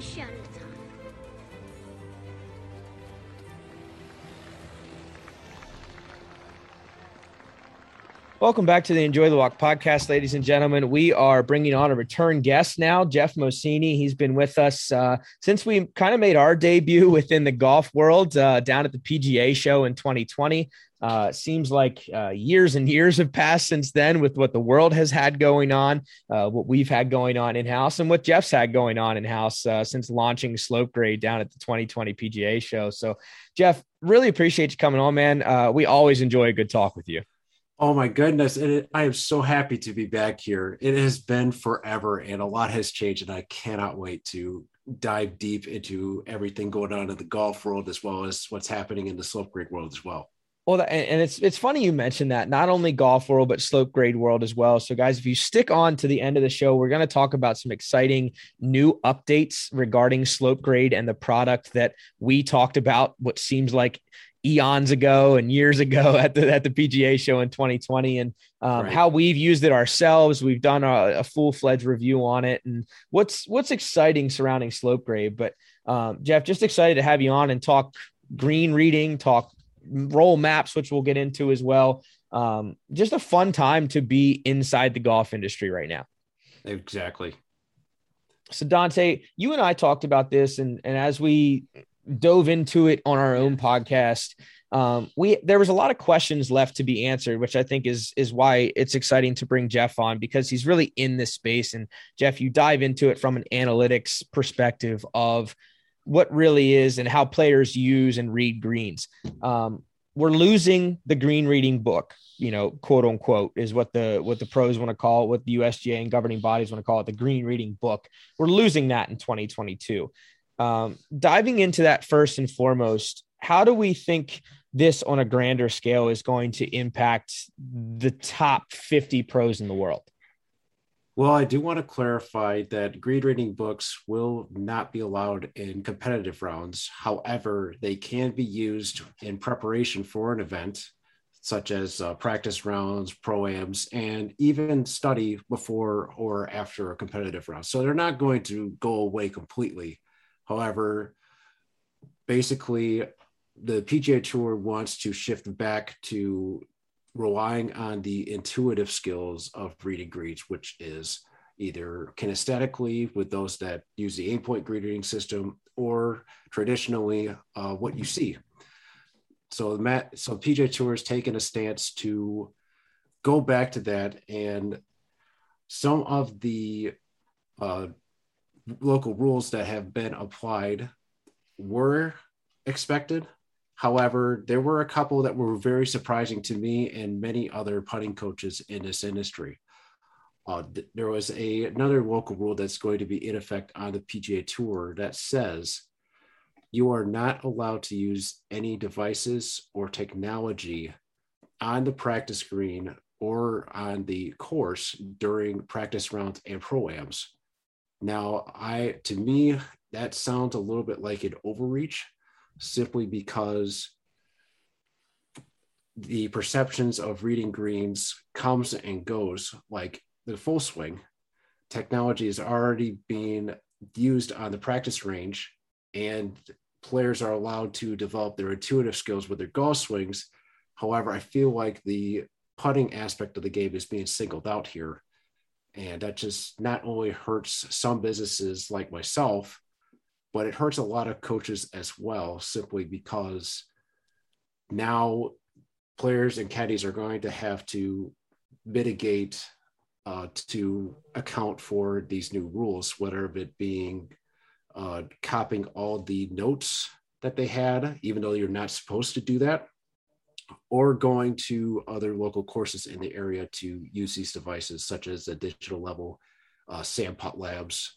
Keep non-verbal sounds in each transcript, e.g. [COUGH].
Sunshine Welcome back to the Enjoy the Walk podcast, ladies and gentlemen. We are bringing on a return guest now, Jeff Mocini. He's been with us uh, since we kind of made our debut [LAUGHS] within the golf world uh, down at the PGA show in 2020. Uh, seems like uh, years and years have passed since then with what the world has had going on, uh, what we've had going on in house, and what Jeff's had going on in house uh, since launching Slope Graide down at the 2020 PGA show. So, Jeff, really appreciate you coming on, man. We always enjoy a good talk with you. Oh my goodness. It, I am so happy to be back here. It has been forever and a lot has changed, and I cannot wait to dive deep into everything going on in the golf world as well as what's happening in the Slope Graide world as well. Well, and it's it's funny you mentioned that not only golf world but Slope Graide world as well. So, guys, if you stick on to the end of the show, we're going to talk about some exciting new updates regarding Slope Graide and the product that we talked about. What seems like eons ago and years ago [LAUGHS] at the at the PGA show in 2020 and um, right. how we've used it ourselves. We've done a, a full fledged review on it and what's what's exciting surrounding Slope Graide. But um, Jeff, just excited to have you on and talk green reading, talk roll maps, which we'll get into as well. Um, just a fun time to be inside the golf industry right now. Exactly. So Dante, you and I talked about this, and and as we dove into it on our own podcast. Um, we there was a lot of questions left to be answered, which I think is is why it's exciting to bring Jeff on because he's really in this space. And Jeff, you dive into it from an analytics perspective of what really is and how players use and read greens. Um, we're losing the green reading book, you know, quote unquote, is what the what the pros want to call it, what the USGA and governing bodies want to call it, the green reading book. We're losing that in 2022. Um, diving into that first and foremost, how do we think this on a grander scale is going to impact the top 50 pros in the world? Well, I do want to clarify that green reading books will not be allowed in competitive rounds. However, they can be used in preparation for an event, such as uh, practice rounds, proams, and even study before or after a competitive round. So they're not going to go away completely. However, basically, the PGA Tour wants to shift back to relying on the intuitive skills of reading greens, which is either kinesthetically with those that use the Aimpoint reading system or traditionally uh, what you see. So Matt, so PGA Tour has taken a stance to go back to that, and some of the uh, local rules that have been applied were expected. However, there were a couple that were very surprising to me and many other putting coaches in this industry. Uh, th- there was a another local rule that's going to be in effect on the PGA Tour that says you are not allowed to use any devices or technology on the practice green or on the course during practice rounds and proams. Now, I to me that sounds a little bit like an overreach, simply because the perceptions of reading greens comes and goes like the full swing. Technology is already being used on the practice range, and players are allowed to develop their intuitive skills with their golf swings. However, I feel like the putting aspect of the game is being singled out here and that just not only hurts some businesses like myself, but it hurts a lot of coaches as well, simply because now players and caddies are going to have to mitigate uh, to account for these new rules, whether it being uh, copying all the notes that they had, even though you're not supposed to do that, or going to other local courses in the area to use these devices, such as the digital level, uh, SAM PuttLabs,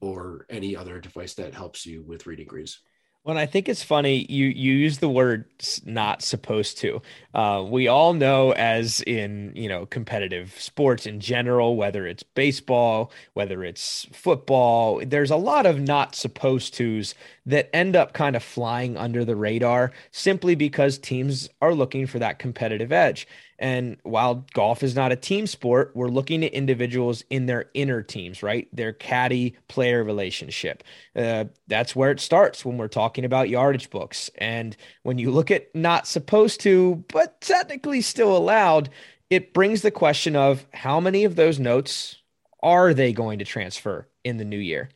or any other device that helps you with reading greens. Well, I think it's funny you you use the word not supposed to. Uh, we all know, as in you know competitive sports in general, whether it's baseball, whether it's football, there's a lot of not supposed tos that end up kind of flying under the radar simply because teams are looking for that competitive edge. And while golf is not a team sport, we're looking at individuals in their inner teams, right? Their caddy player relationship. Uh, that's where it starts when we're talking about yardage books. And when you look at not supposed to, but technically still allowed, it brings the question of how many of those notes are they going to transfer in the new year?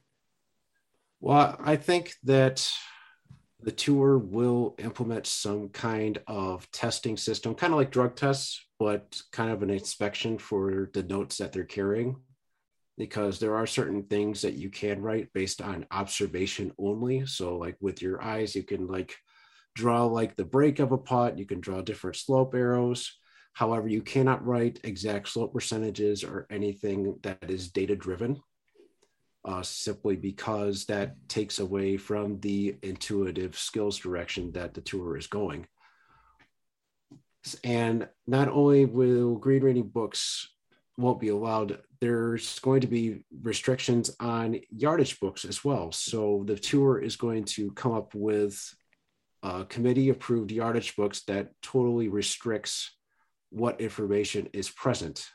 Well, I think that the tour will implement some kind of testing system, kind of like drug tests, but kind of an inspection for the notes that they're carrying. Because there are certain things that you can write based on observation only. So, like with your eyes, you can like draw like the break of a putt, you can draw different slope arrows. However, you cannot write exact slope percentages or anything that is data driven uh, simply because that takes away from the intuitive skills direction that the tour is going. And not only will green reading books won't be allowed, there's going to be restrictions on yardage books as well. So the tour is going to come up with uh, committee approved yardage books that totally restricts what information is present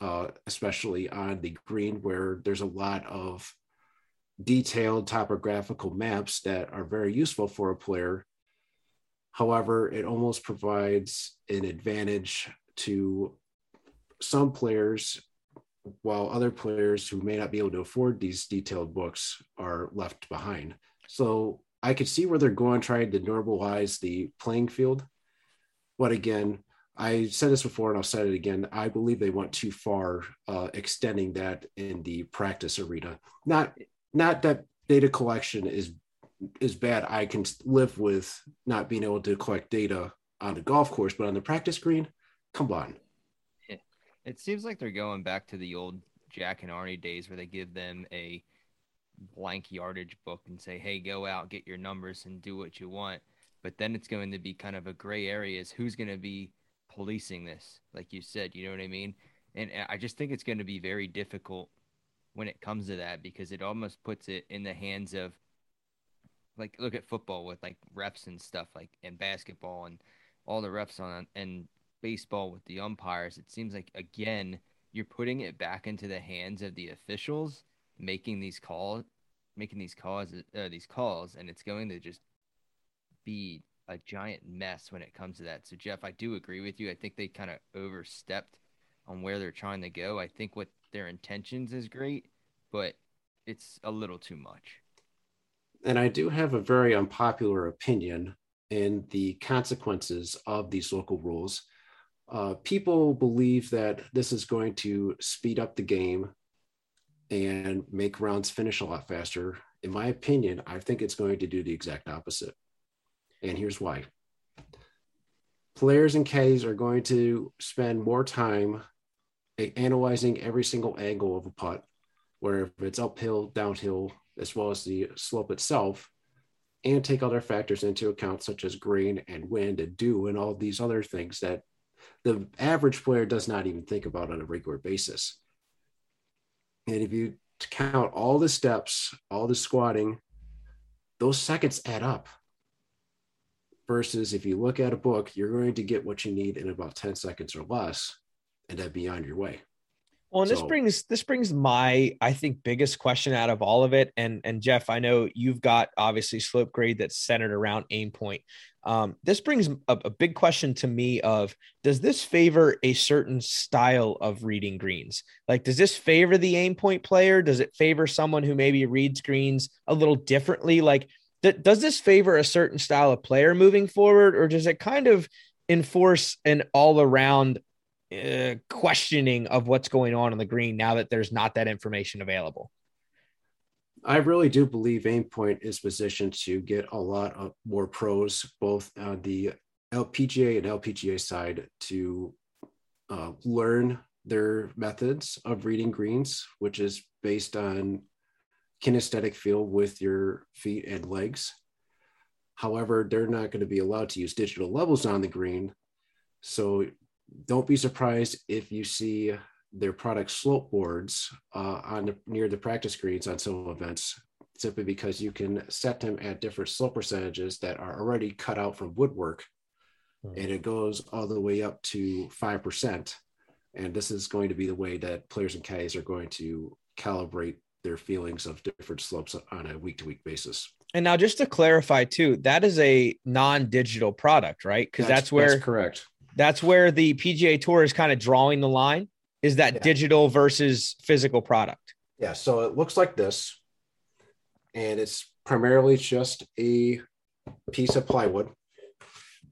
uh, especially on the green where there's a lot of detailed topographical maps that are very useful for a player. However, it almost provides an advantage to some players, while other players who may not be able to afford these detailed books are left behind. So I could see where they're going, trying to normalize the playing field. But again, I said this before and I'll say it again. I believe they went too far uh, extending that in the practice arena. Not not that data collection is is bad. I can live with not being able to collect data on the golf course, but on the practice green, come on. It seems like they're going back to the old Jack and Arnie days where they give them a blank yardage book and say, "Hey, go out, get your numbers, and do what you want." But then it's going to be kind of a gray area: is who's going to be policing this, like you said. You know what I mean? And I just think it's going to be very difficult when it comes to that because it almost puts it in the hands of like look at football with like refs and stuff like and basketball and all the refs on and baseball with the umpires it seems like again you're putting it back into the hands of the officials making these calls making these calls uh, these calls and it's going to just be a giant mess when it comes to that. So Jeff, I do agree with you. I think they kind of overstepped on where they're trying to go. I think what their intentions is great, but it's a little too much. And I do have a very unpopular opinion in the consequences of these local rules. Uh, people believe that this is going to speed up the game and make rounds finish a lot faster. In my opinion, I think it's going to do the exact opposite. And here's why. Players and Ks are going to spend more time analyzing every single angle of a putt, where if it's uphill, downhill, as well as the slope itself, and take other factors into account, such as grain and wind and dew and all these other things that the average player does not even think about on a regular basis. And if you count all the steps, all the squatting, those seconds add up versus if you look at a book, you're going to get what you need in about 10 seconds or less, and then be on your way. Well, and so, this brings this brings my I think biggest question out of all of it, and and Jeff, I know you've got obviously Slope Graide that's centered around Aimpoint. Um, this brings a, a big question to me of does this favor a certain style of reading greens? Like, does this favor the Aimpoint player? Does it favor someone who maybe reads greens a little differently? Like, does this favor a certain style of player moving forward, or does it kind of enforce an all around uh, questioning of what's going on on the green now that there's not that information available? I really do believe Aimpoint is positioned to get a lot of more pros, both on the LPGA and LPGA side, to uh, learn their methods of reading greens, which is based on kinesthetic feel with your feet and legs. However, they're not going to be allowed to use digital levels on the green. So don't be surprised if you see their product slope boards uh, on the, near the practice greens on some events, simply because you can set them at different slope percentages that are already cut out from woodwork hmm. and it goes all the way up to 5%. And this is going to be the way that players and caddies are going to calibrate their feelings of different slopes on a week to week basis. And now, just to clarify, too, that is a non digital product, right? Because that's, that's, where that's correct. That's where the PGA Tour is kind of drawing the line. Is that yeah. digital versus physical product? Yeah. So it looks like this, and it's primarily just a piece of plywood.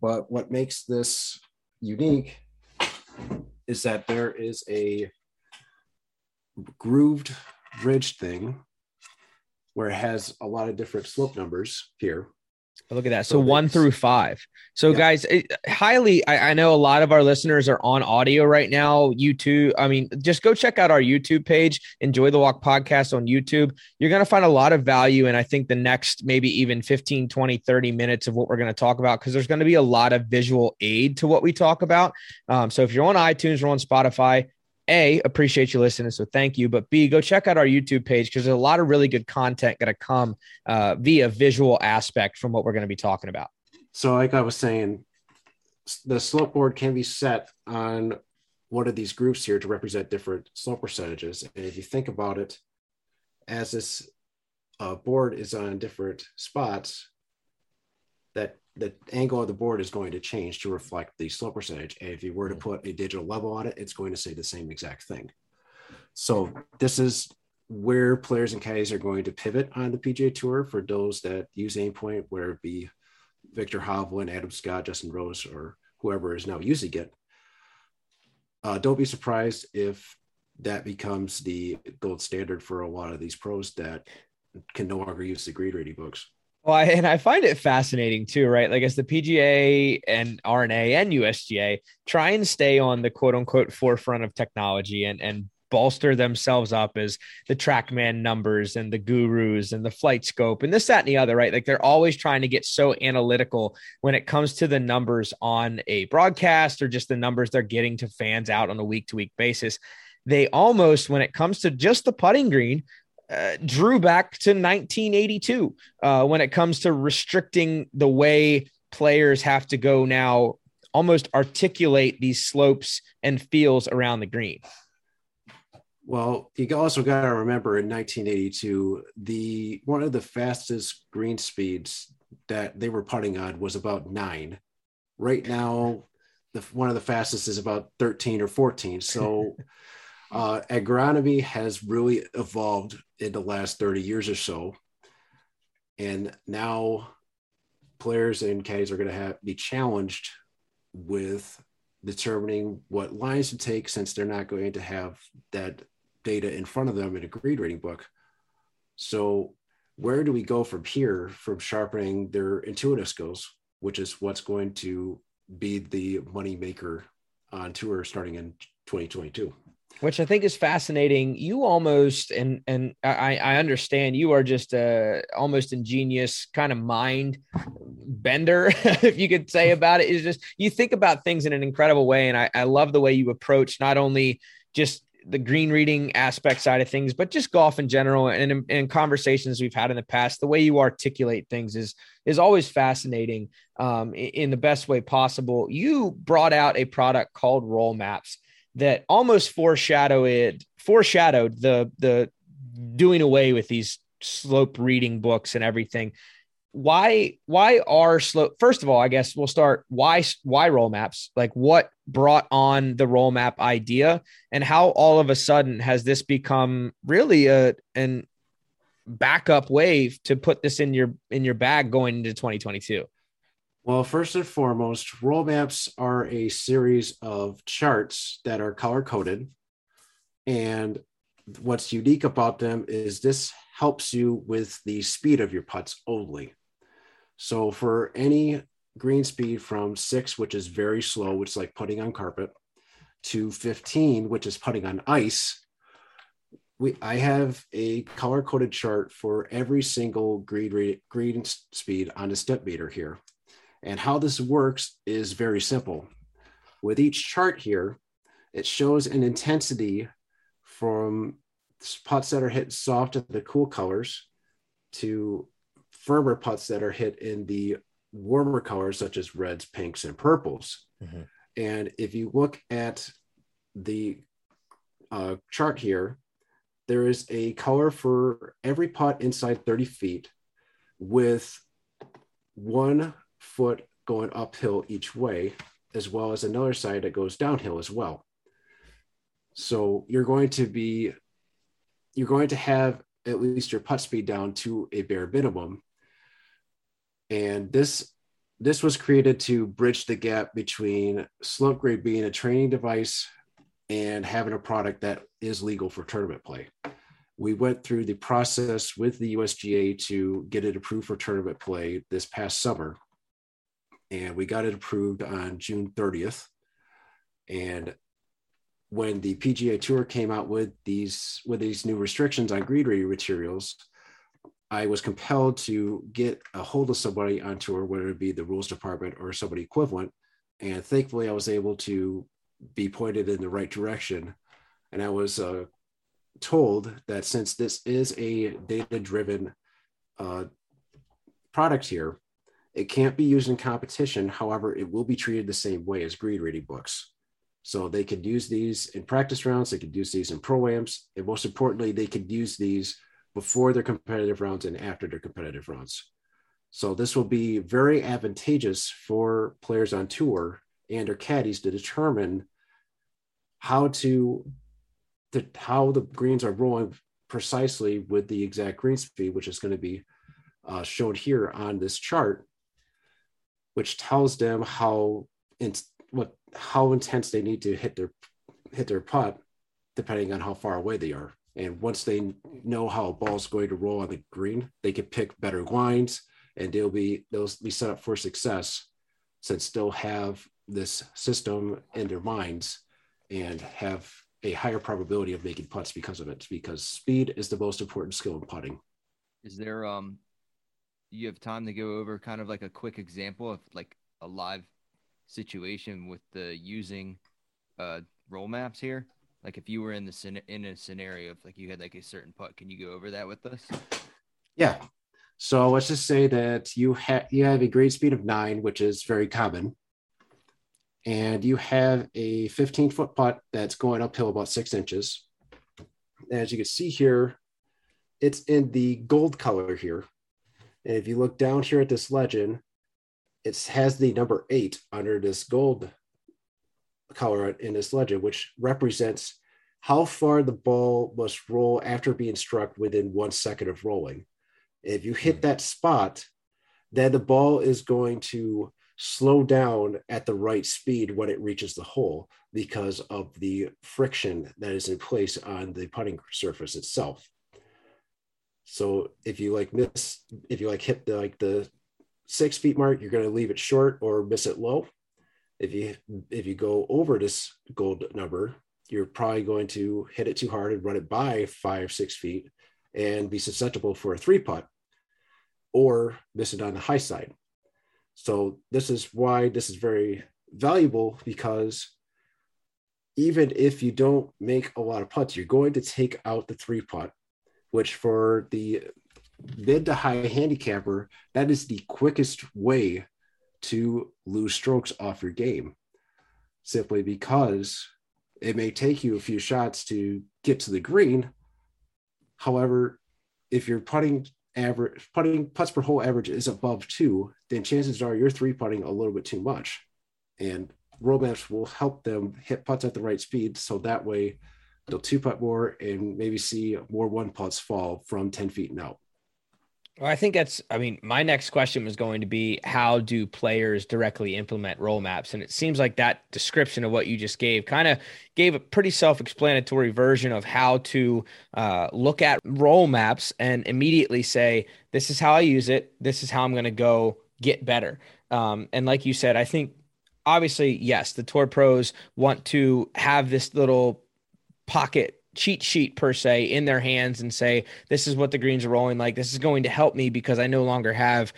But what makes this unique is that there is a grooved bridge thing where it has a lot of different slope numbers here. Look at that. So, so one through five. So, yeah. guys, it, highly, I, I, know a lot of our listeners are on audio right now. YouTube, I mean, just go check out our YouTube page, Enjoy the Walk podcast on YouTube. You're going to find a lot of value. And I think the next maybe even 15, 20, 30 minutes of what we're going to talk about, because there's going to be a lot of visual aid to what we talk about. Um, so, if you're on iTunes or on Spotify, a, appreciate you listening. So thank you. But B, go check out our YouTube page because there's a lot of really good content going to come uh, via visual aspect from what we're going to be talking about. So, like I was saying, the slope board can be set on one of these groups here to represent different slope percentages. And if you think about it, as this uh, board is on different spots, that the angle of the board is going to change to reflect the slope percentage. And if you were to mm. put a digital level on it, it's going to say the same exact thing. So this is where players and caddies are going to pivot on the PGA Tour for those that use Aimpoint, where it be Viktor Hovland, Adam Scott, Justin Rose, or whoever is now using it. Uh, don't be surprised if that becomes the gold standard for a lot of these pros that can no longer use the green reading books. Well, I, and I find it fascinating too, right? Like as the PGA and R&A and USGA try and stay on the quote unquote forefront of technology and and bolster themselves up as the TrackMan numbers and the gurus and the FlightScope and this that and the other right like they're always trying to get so analytical when it comes to the numbers on a broadcast or just the numbers they're getting to fans out on a week to week basis they almost when it comes to just the putting green uh, drew back to 1982 uh, when it comes to restricting the way players have to go now almost articulate these slopes and feels around the green. Well you also got to remember in 1982 the one of the fastest green speeds that they were putting on was about nine. Right now the one of the fastest is about 13 or 14 so [LAUGHS] uh, agronomy has really evolved in the last 30 years or so. And now players and caddies are going to have be challenged with determining what lines to take since they're not going to have that data in front of them in a green reading book. So where do we go from here from sharpening their intuitive skills, which is what's going to be the money maker on tour starting in 2022? Which I think is fascinating. You almost and and I, I understand you are just a almost ingenious kind of mind bender, [LAUGHS] if you could say about it. Is just you think about things in an incredible way, and I, I love the way you approach not only just the green reading aspect side of things, but just golf in general and in, conversations we've had in the past, the way you articulate things is is always fascinating um, in the best way possible. You brought out a product called Roll Maps that almost foreshadowed foreshadowed the the doing away with these slope reading books and everything. Why why are slope first of all i guess we'll start why why roll maps? Like what brought on the roll map idea? And how all of a sudden has this become really a an backup way to put this in your in your bag going into 2022 well, first and foremost, roll maps are a series of charts that are color coded. And what's unique about them is this helps you with the speed of your putts only. So for any green speed from six, which is very slow, which is like putting on carpet, to 15, which is putting on ice, we I have a color coded chart for every single green, green speed on the Stimpmeter here. And how this works is very simple. With each chart here, it shows an intensity from putts that are hit soft at the cool colors to firmer putts that are hit in the warmer colors such as reds, pinks, and purples. Mm-hmm. And if you look at the uh, chart here, there is a color for every putt inside 30 feet with one foot going uphill each way, as well as another side that goes downhill as well. So you're going to be, you're going to have at least your putt speed down to a bare minimum. And this this was created to bridge the gap between Slope Graide being a training device and having a product that is legal for tournament play. We went through the process with the USGA to get it approved for tournament play this past summer. And we got it approved on June 30th. And when the PGA Tour came out with these with these new restrictions on green reading materials, I was compelled to get a hold of somebody on tour, whether it be the rules department or somebody equivalent. And thankfully, I was able to be pointed in the right direction. And I was uh, told that since this is a data driven uh, product here, it can't be used in competition. However, it will be treated the same way as green reading books. So they could use these in practice rounds, they could use these in pro ams, and most importantly, they could use these before their competitive rounds and after their competitive rounds. So this will be very advantageous for players on tour and their caddies to determine how to, to how the greens are rolling precisely with the exact green speed, which is going to be uh, shown here on this chart, which tells them how in, what how intense they need to hit their hit their putt, depending on how far away they are. And once they know how a ball's going to roll on the green, they can pick better lines, and they'll be they'll be set up for success, since they'll have this system in their minds and have a higher probability of making putts because of it. Because speed is the most important skill in putting. Is there um, you have time to go over kind of like a quick example of like a live situation with the using uh roll maps here? Like if you were in the in a scenario of like you had like a certain putt, can you go over that with us? Yeah. So let's just say that you have you have a grade speed of nine, which is very common, and you have a 15 foot putt that's going uphill about six inches. As you can see here, it's in the gold color here. And if you look down here at this legend, it has the number eight under this gold color in this legend, which represents how far the ball must roll after being struck within one second of rolling. If you hit hmm. that spot, then the ball is going to slow down at the right speed when it reaches the hole because of the friction that is in place on the putting surface itself. So if you like miss, if you like hit the like the six feet mark, you're going to leave it short or miss it low. If you if you go over this gold number, you're probably going to hit it too hard and run it by five six feet and be susceptible for a three putt, or miss it on the high side. So this is why this is very valuable because even if you don't make a lot of putts, you're going to take out the three putt, which for the mid to high handicapper, that is the quickest way to lose strokes off your game. Simply because it may take you a few shots to get to the green. However, if you're putting average putting putts per hole average is above two, then chances are you're three putting a little bit too much. And roll maps will help them hit putts at the right speed. So that way they'll two putt more and maybe see more one putts fall from 10 feet and out. Well, I think that's, I mean, my next question was going to be how do players directly implement roll maps? And it seems like that description of what you just gave kind of gave a pretty self explanatory version of how to uh, look at roll maps and immediately say, this is how I use it. This is how I'm going to go get better. Um, and like you said, I think obviously, yes, the tour pros want to have this little pocket cheat sheet per se in their hands and say, this is what the greens are rolling like. This is going to help me because I no longer have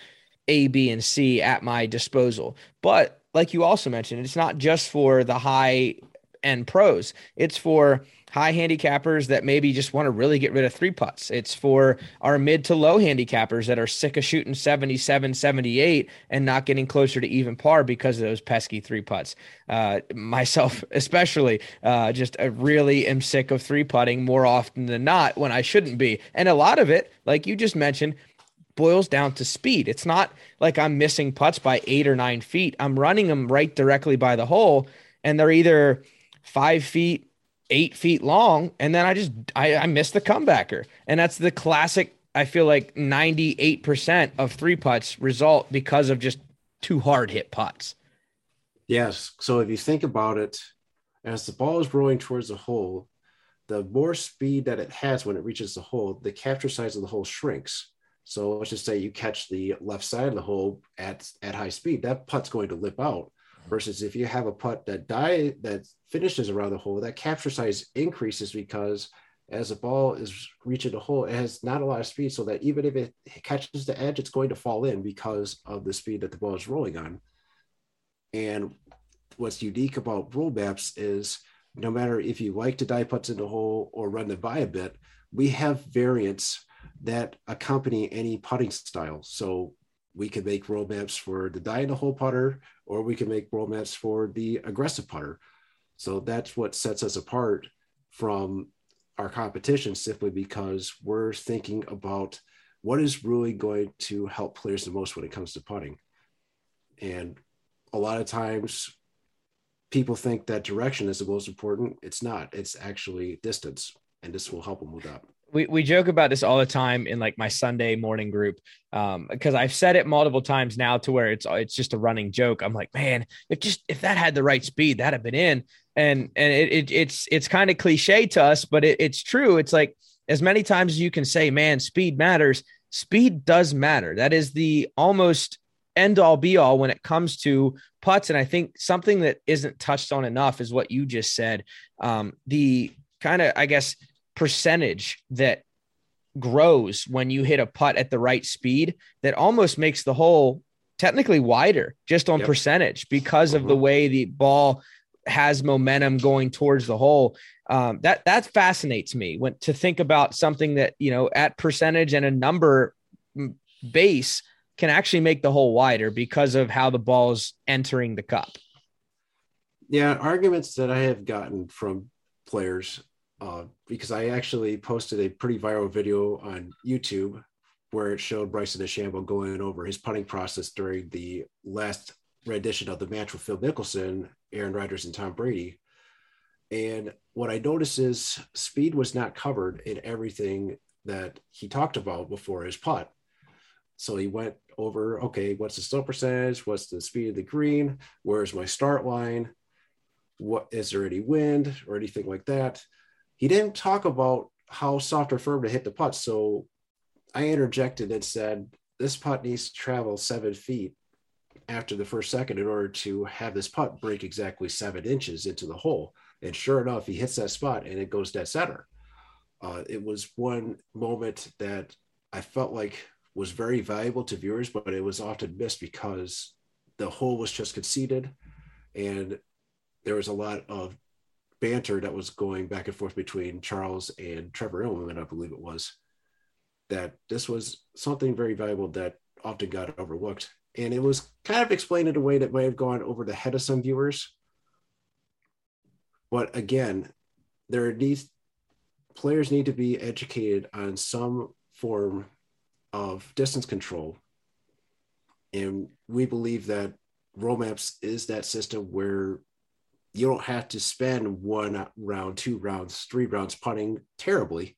A, B, and C at my disposal. But like you also mentioned, it's not just for the high end pros. It's for high handicappers that maybe just want to really get rid of three putts. It's for our mid to low handicappers that are sick of shooting 77, 78 and not getting closer to even par because of those pesky three putts. Uh, myself, [LAUGHS] especially, uh, just I really am sick of three putting more often than not when I shouldn't be. And a lot of it, like you just mentioned, boils down to speed. It's not like I'm missing putts by eight or nine feet. I'm running them right directly by the hole, and they're either five feet, eight feet long, and then I just I, I miss the comebacker, and that's the classic. I feel like 98% of three putts result because of just too hard hit putts. Yes. So if you think about it, as the ball is rolling towards the hole, the more speed that it has when it reaches the hole, the capture size of the hole shrinks. So let's just say you catch the left side of the hole at, at high speed, that putt's going to lip out. Versus if you have a putt that die that finishes around the hole, that capture size increases because as the ball is reaching the hole, it has not a lot of speed, so that even if it catches the edge, it's going to fall in because of the speed that the ball is rolling on. And what's unique about roll maps is no matter if you like to die putts in the hole or run them by a bit, we have variants that accompany any putting style. So we can make roll maps for the die in the hole putter, or we can make roll maps for the aggressive putter. So that's what sets us apart from our competition simply because we're thinking about what is really going to help players the most when it comes to putting. And a lot of times people think that direction is the most important. It's not, it's actually distance. And this will help them with that we, we joke about this all the time in like my Sunday morning group um because I've said it multiple times now to where it's it's just a running joke. I'm like, man, if just if that had the right speed, that'd have been in. And and it, it it's it's kind of cliche to us, but it, it's true. It's like as many times as you can say, man, speed matters. Speed does matter. That is the almost end all be all when it comes to putts. And I think something that isn't touched on enough is what you just said. Um, the kind of, I guess, percentage that grows when you hit a putt at the right speed that almost makes the hole technically wider just on yep. percentage because of the mm-hmm. way the ball has momentum going towards the hole. Um, that that fascinates me when to think about something that you know at percentage and a number base can actually make the hole wider because of how the ball is entering the cup. Yeah, arguments that I have gotten from players uh, because I actually posted a pretty viral video on YouTube where it showed Bryson DeChambeau going over his putting process during the last rendition of the match with Phil Mickelson, Aaron Rodgers, and Tom Brady. And what I noticed is speed was not covered in everything that he talked about before his putt. So he went over, okay, what's the slope percentage? What's the speed of the green? Where's my start line? What is there any wind or anything like that? He didn't talk about how soft or firm to hit the putt. So I interjected and said, this putt needs to travel seven feet after the first second in order to have this putt break exactly seven inches into the hole. And sure enough, he hits that spot and it goes dead center. Uh, it was one moment that I felt like was very valuable to viewers, but it was often missed because the hole was just conceded and there was a lot of banter that was going back and forth between Charles and Trevor Immelman, I believe it was, that this was something very valuable that often got overlooked. And it was kind of explained in a way that may have gone over the head of some viewers. But again, there needs players need to be educated on some form of distance control. And we believe that roll maps is that system where you don't have to spend one round, two rounds, three rounds putting terribly.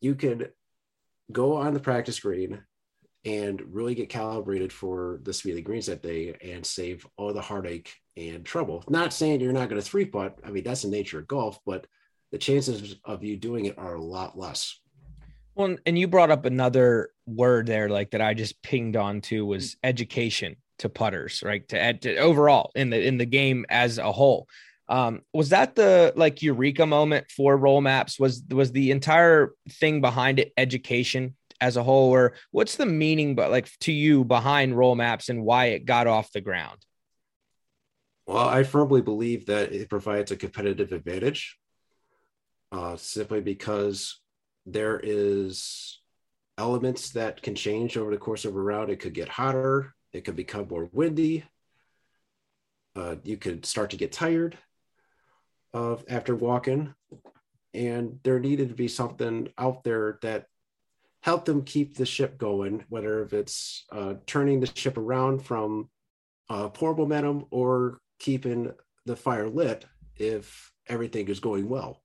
You could go on the practice green and really get calibrated for the speed of the greens that day and save all the heartache and trouble. Not saying you're not going to three putt. I mean, that's the nature of golf, but the chances of you doing it are a lot less. Well, and you brought up another word there, like that I just pinged on to was mm. education to putters, right? To add to overall in the in the game as a whole. Um, was that the like eureka moment for roll maps? Was was the entire thing behind it education as a whole, or what's the meaning, but like to you behind roll maps and why it got off the ground? Well, I firmly believe that it provides a competitive advantage uh, simply because there is elements that can change over the course of a round. It could get hotter, it could become more windy. Uh, you could start to get tired of after walking, and there needed to be something out there that helped them keep the ship going, whether if it's uh, turning the ship around from uh, poor momentum or keeping the fire lit if everything is going well.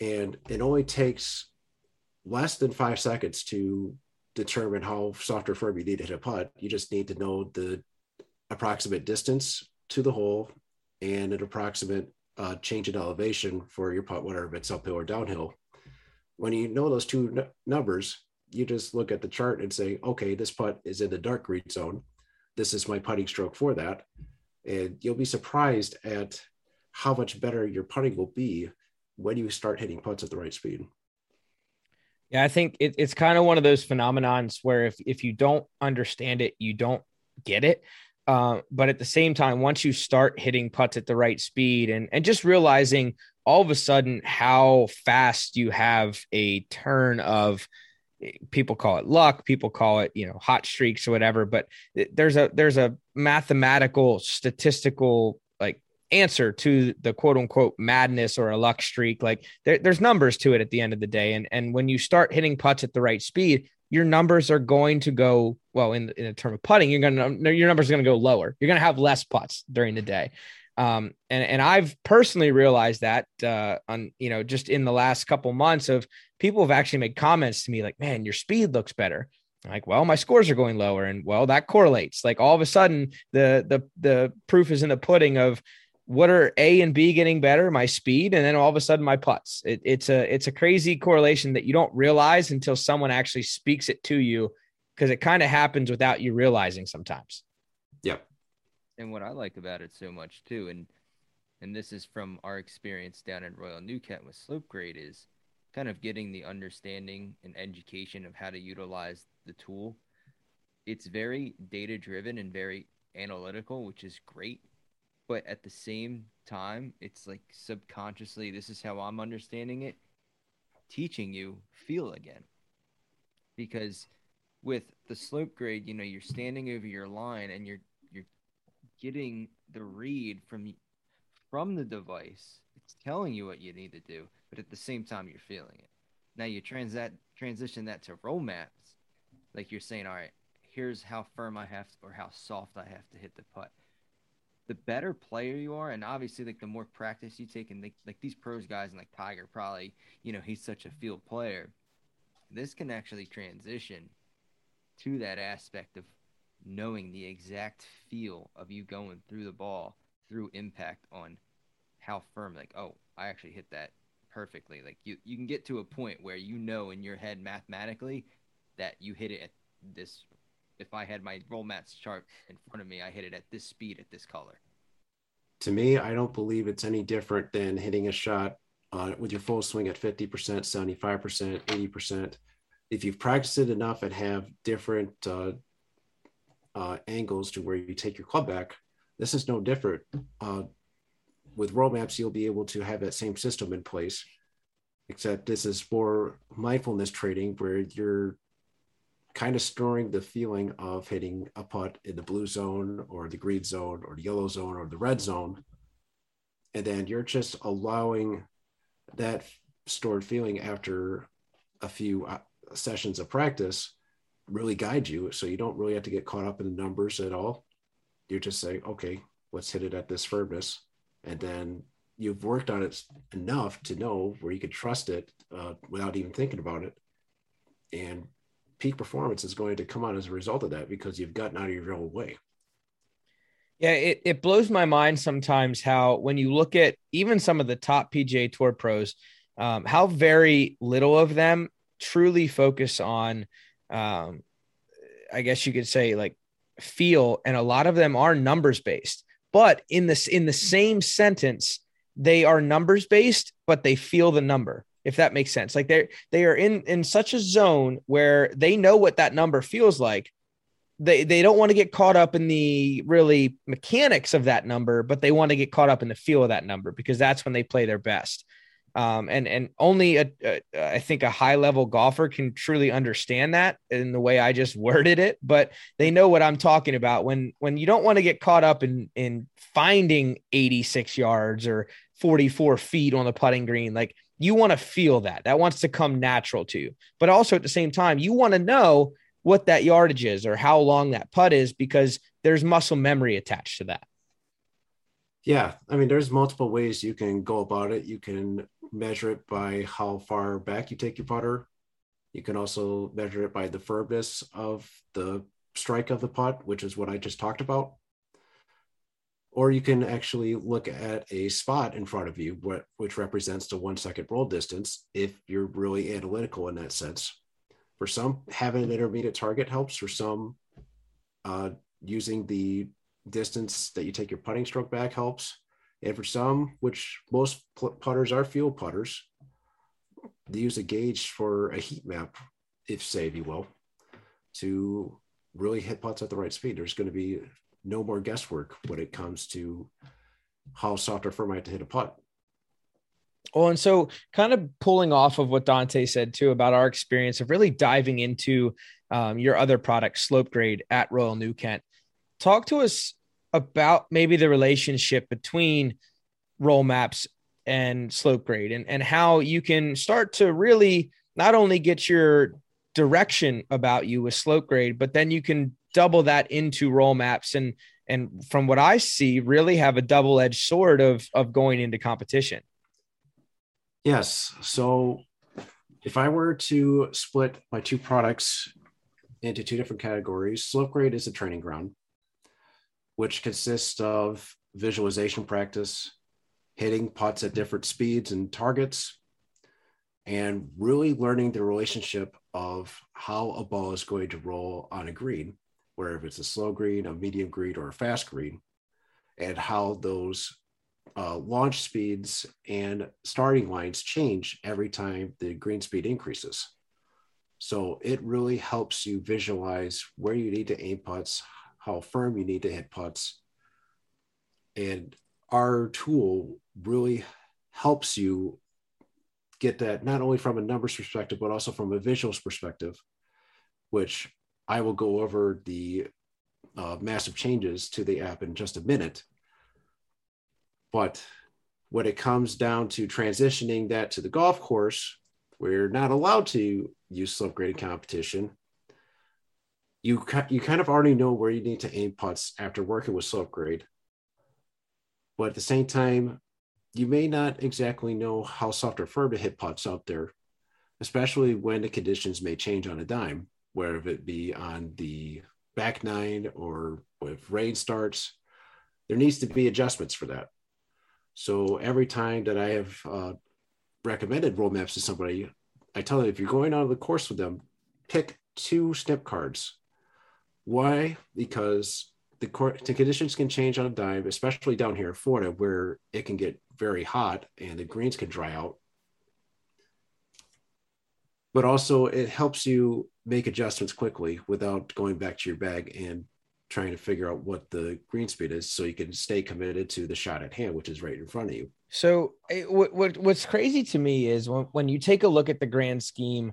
And it only takes less than five seconds to determine how soft or firm you need to hit a putt. You just need to know the approximate distance to the hole and an approximate uh, change in elevation for your putt, whether it's uphill or downhill. When you know those two n- numbers, you just look at the chart and say, okay, this putt is in the dark green zone. This is my putting stroke for that and you'll be surprised at how much better your putting will be when you start hitting putts at the right speed. Yeah, I think it, it's kind of one of those phenomenons where if if you don't understand it, you don't get it. Uh, but at the same time, once you start hitting putts at the right speed and and just realizing all of a sudden how fast you have a turn of people call it luck people call it you know hot streaks or whatever but there's a there's a mathematical statistical answer to the quote unquote madness or a luck streak like there, there's numbers to it at the end of the day and and when you start hitting putts at the right speed your numbers are going to go well in in a term of putting you're going to your numbers are going to go lower you're going to have less putts during the day um, and and I've personally realized that uh, on you know just in the last couple months of people have actually made comments to me like, "Man, your speed looks better." Like, well, my scores are going lower, and well, that correlates. Like all of a sudden, the the the proof is in the pudding of what are A and B getting better, my speed, and then all of a sudden my putts. It, it's a it's a crazy correlation that you don't realize until someone actually speaks it to you, because it kind of happens without you realizing sometimes. Yep and what I like about it so much too, and and this is from our experience down at Royal New Kent with Slope Graide, is kind of getting the understanding and education of how to utilize the tool. It's very data driven and very analytical, which is great. But at the same time, it's like subconsciously, this is how I'm understanding it, teaching you feel again. Because with the Slope Graide, you know, you're standing over your line and you're you're getting the read from from the device. It's telling you what you need to do, but at the same time you're feeling it. Now you trans that transition that to roll maps, like you're saying, all right, here's how firm I have to, or how soft I have to hit the putt. The better player you are, and obviously like the more practice you take, and like, like these pros guys and like Tiger probably, you know, he's such a field player. This can actually transition to that aspect of knowing the exact feel of you going through the ball through impact on how firm like oh i actually hit that perfectly like you you can get to a point where you know in your head mathematically that you hit it at this if i had my roll maps chart in front of me i hit it at this speed at this color to me i don't believe it's any different than hitting a shot uh, with your full swing at 50% 75% 80% if you've practiced it enough and have different uh, uh, angles to where you take your club back. This is no different. Uh, with roll maps, you'll be able to have that same system in place, except this is for mindfulness trading where you're kind of storing the feeling of hitting a putt in the blue zone or the green zone or the yellow zone or the red zone. And then you're just allowing that stored feeling after a few uh, sessions of practice really guide you. So you don't really have to get caught up in the numbers at all. You just say, okay, let's hit it at this firmness. And then you've worked on it enough to know where you can trust it uh, without even thinking about it. And peak performance is going to come out as a result of that because you've gotten out of your own way. Yeah, it, it blows my mind sometimes how when you look at even some of the top PGA Tour pros, um, how very little of them truly focus on um, I guess you could say like feel, and a lot of them are numbers based. But in this in the same sentence, they are numbers based, but they feel the number. If that makes sense, like they're they are in in such a zone where they know what that number feels like, they they don't want to get caught up in the really mechanics of that number, but they want to get caught up in the feel of that number because that's when they play their best. Um, and and only a, a I think a high level golfer can truly understand that in the way I just [LAUGHS] worded it. But they know what I'm talking about when when you don't want to get caught up in in finding 86 yards or 44 feet on the putting green. Like you want to feel that that wants to come natural to you, but also at the same time you want to know what that yardage is or how long that putt is because there's muscle memory attached to that. Yeah, I mean, there's multiple ways you can go about it. You can measure it by how far back you take your putter. You can also measure it by the firmness of the strike of the putt, which is what I just talked about. Or you can actually look at a spot in front of you, which represents the one second roll distance, if you're really analytical in that sense. For some, having an intermediate target helps. For some, uh, using the distance that you take your putting stroke back helps. And for some, which most putters are field putters, they use a gauge for a heat map, if say, if you will, to really hit putts at the right speed. There's going to be no more guesswork when it comes to how soft or firm I have to hit a putt. Well, and so kind of pulling off of what Dante said too about our experience of really diving into um, your other product, Slope Graide at Royal New Kent. Talk to us about maybe the relationship between roll maps and Slope Graide and, and how you can start to really not only get your direction about you with Slope Graide, but then you can double that into roll maps and and from what I see, really have a double-edged sword of of going into competition. Yes. So if I were to split my two products into two different categories, Slope Graide is a training ground, which consists of visualization practice, hitting putts at different speeds and targets, and really learning the relationship of how a ball is going to roll on a green, whether it's a slow green, a medium green, or a fast green, and how those uh, launch speeds and starting lines change every time the green speed increases. So it really helps you visualize where you need to aim putts, how firm you need to hit putts. And our tool really helps you get that not only from a numbers perspective, but also from a visuals perspective, which I will go over the uh, massive changes to the app in just a minute. But when it comes down to transitioning that to the golf course, we're not allowed to use slope grading competition. You, you kind of already know where you need to aim putts after working with Slope Graide. But at the same time, you may not exactly know how soft or firm to hit putts out there, especially when the conditions may change on a dime, whether it be on the back nine or if rain starts. There needs to be adjustments for that. So every time that I have uh, recommended roll maps to somebody, I tell them if you're going on the course with them, pick two snip cards. Why? Because the, cor- the conditions can change on a dime, especially down here in Florida, where it can get very hot and the greens can dry out. But also, it helps you make adjustments quickly without going back to your bag and trying to figure out what the green speed is so you can stay committed to the shot at hand, which is right in front of you. So eh, what, what what's crazy to me is when, when you take a look at the grand scheme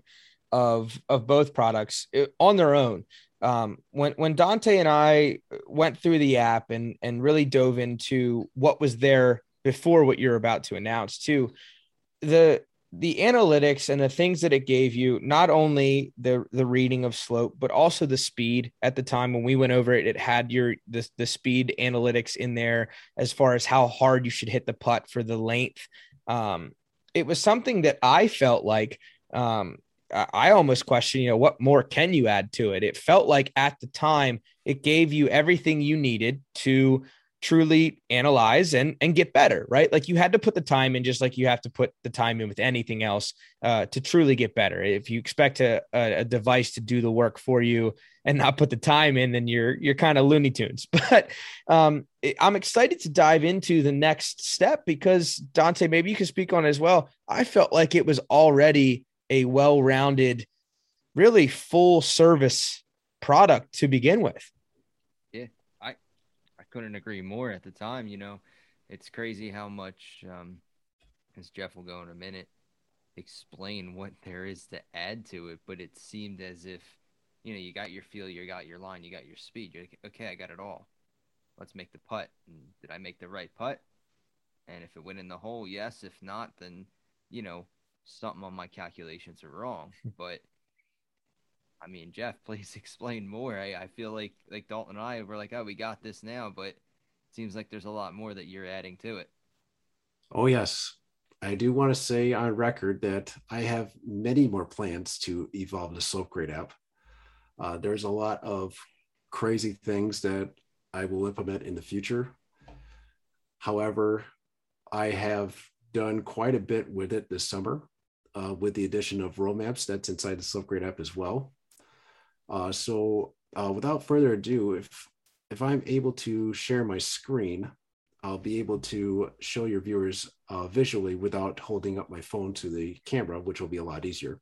of of both products it, eh, on their own. Um, when when Dante and I went through the app and and really dove into what was there before what you're about to announce too, the the analytics and the things that it gave you not only the the reading of slope but also the speed. At the time when we went over it it had your the, the speed analytics in there as far as how hard you should hit the putt for the length. Um, it was something that i felt like um, i almost question you know what more can you add to it? It felt like at the time it gave you everything you needed to truly analyze and and get better right? Like you had to put the time in just like you have to put the time in with anything else uh, to truly get better. If you expect a, a, device to do the work for you and not put the time in then you're you're kind of looney tunes. [LAUGHS] But um, i'm excited to dive into the next step because dante maybe you can speak on as well. I felt like it was already a well-rounded really full service product to begin with. Yeah, I I couldn't agree more at the time. You know, it's crazy how much, um, as Jeff will go in a minute, explain what there is to add to it, but it seemed as if, you know, you got your feel, you got your line, you got your speed. You're like, okay, I got it all. Let's make the putt. And did I make the right putt? And if it went in the hole, yes. If not, then, you know, something on my calculations are wrong. [LAUGHS] But I mean, Jeff, [LAUGHS] please explain more. I, I feel like like Dalton and I were like, oh, we got this now, but it seems like there's a lot more that you're adding to it. Oh yes, I do want to say on record that I have many more plans to evolve the Slope Graide app. Uh, there's a lot of crazy things that I will implement in the future. However, I have done quite a bit with it this summer uh, with the addition of roll maps that's inside the Slope Graide app as well. Uh, so uh, without further ado, if if I'm able to share my screen, I'll be able to show your viewers uh, visually without holding up my phone to the camera, which will be a lot easier.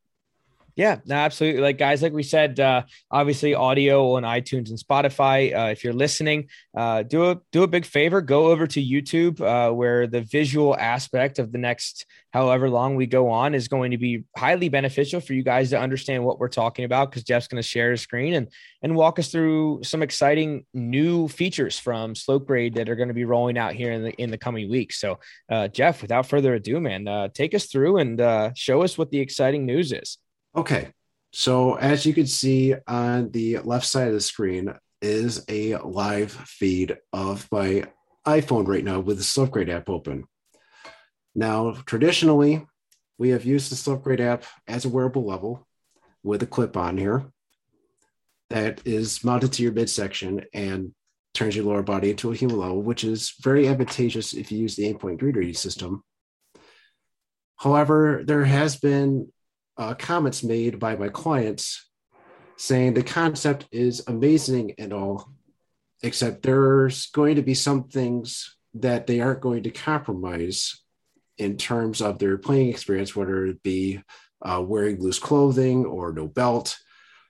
Yeah, no, absolutely. Like guys, like we said, uh, obviously audio on iTunes and Spotify. Uh, if you're listening, uh, do a do a big favor. Go over to YouTube, uh, where the visual aspect of the next however long we go on is going to be highly beneficial for you guys to understand what we're talking about. Because Jeff's going to share his screen and and walk us through some exciting new features from Slope Graide that are going to be rolling out here in the in the coming weeks. So, uh, Jeff, without further ado, man, uh, take us through and show us what the exciting news is. Okay, so as you can see on the left side of the screen is a live feed of my iPhone right now with the SlopeGraide app open. Now, traditionally, we have used the SlopeGraide app as a wearable level with a clip on here that is mounted to your midsection and turns your lower body into a human level, which is very advantageous if you use the green reading system. However, there has been uh, comments made by my clients saying the concept is amazing and all, except there's going to be some things that they aren't going to compromise in terms of their playing experience, whether it be uh, wearing loose clothing or no belt.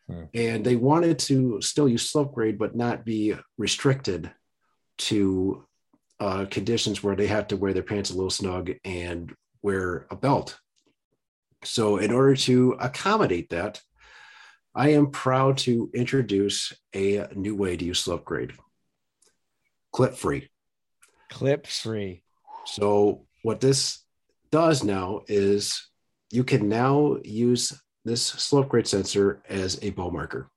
Hmm. And they wanted to still use Slope Graide, but not be restricted to uh, conditions where they have to wear their pants a little snug and wear a belt so, in order to accommodate that, I am proud to introduce a new way to use Slope Graide clip free. Clip free. So, what this does now is you can now use this Slope Graide sensor as a ball marker.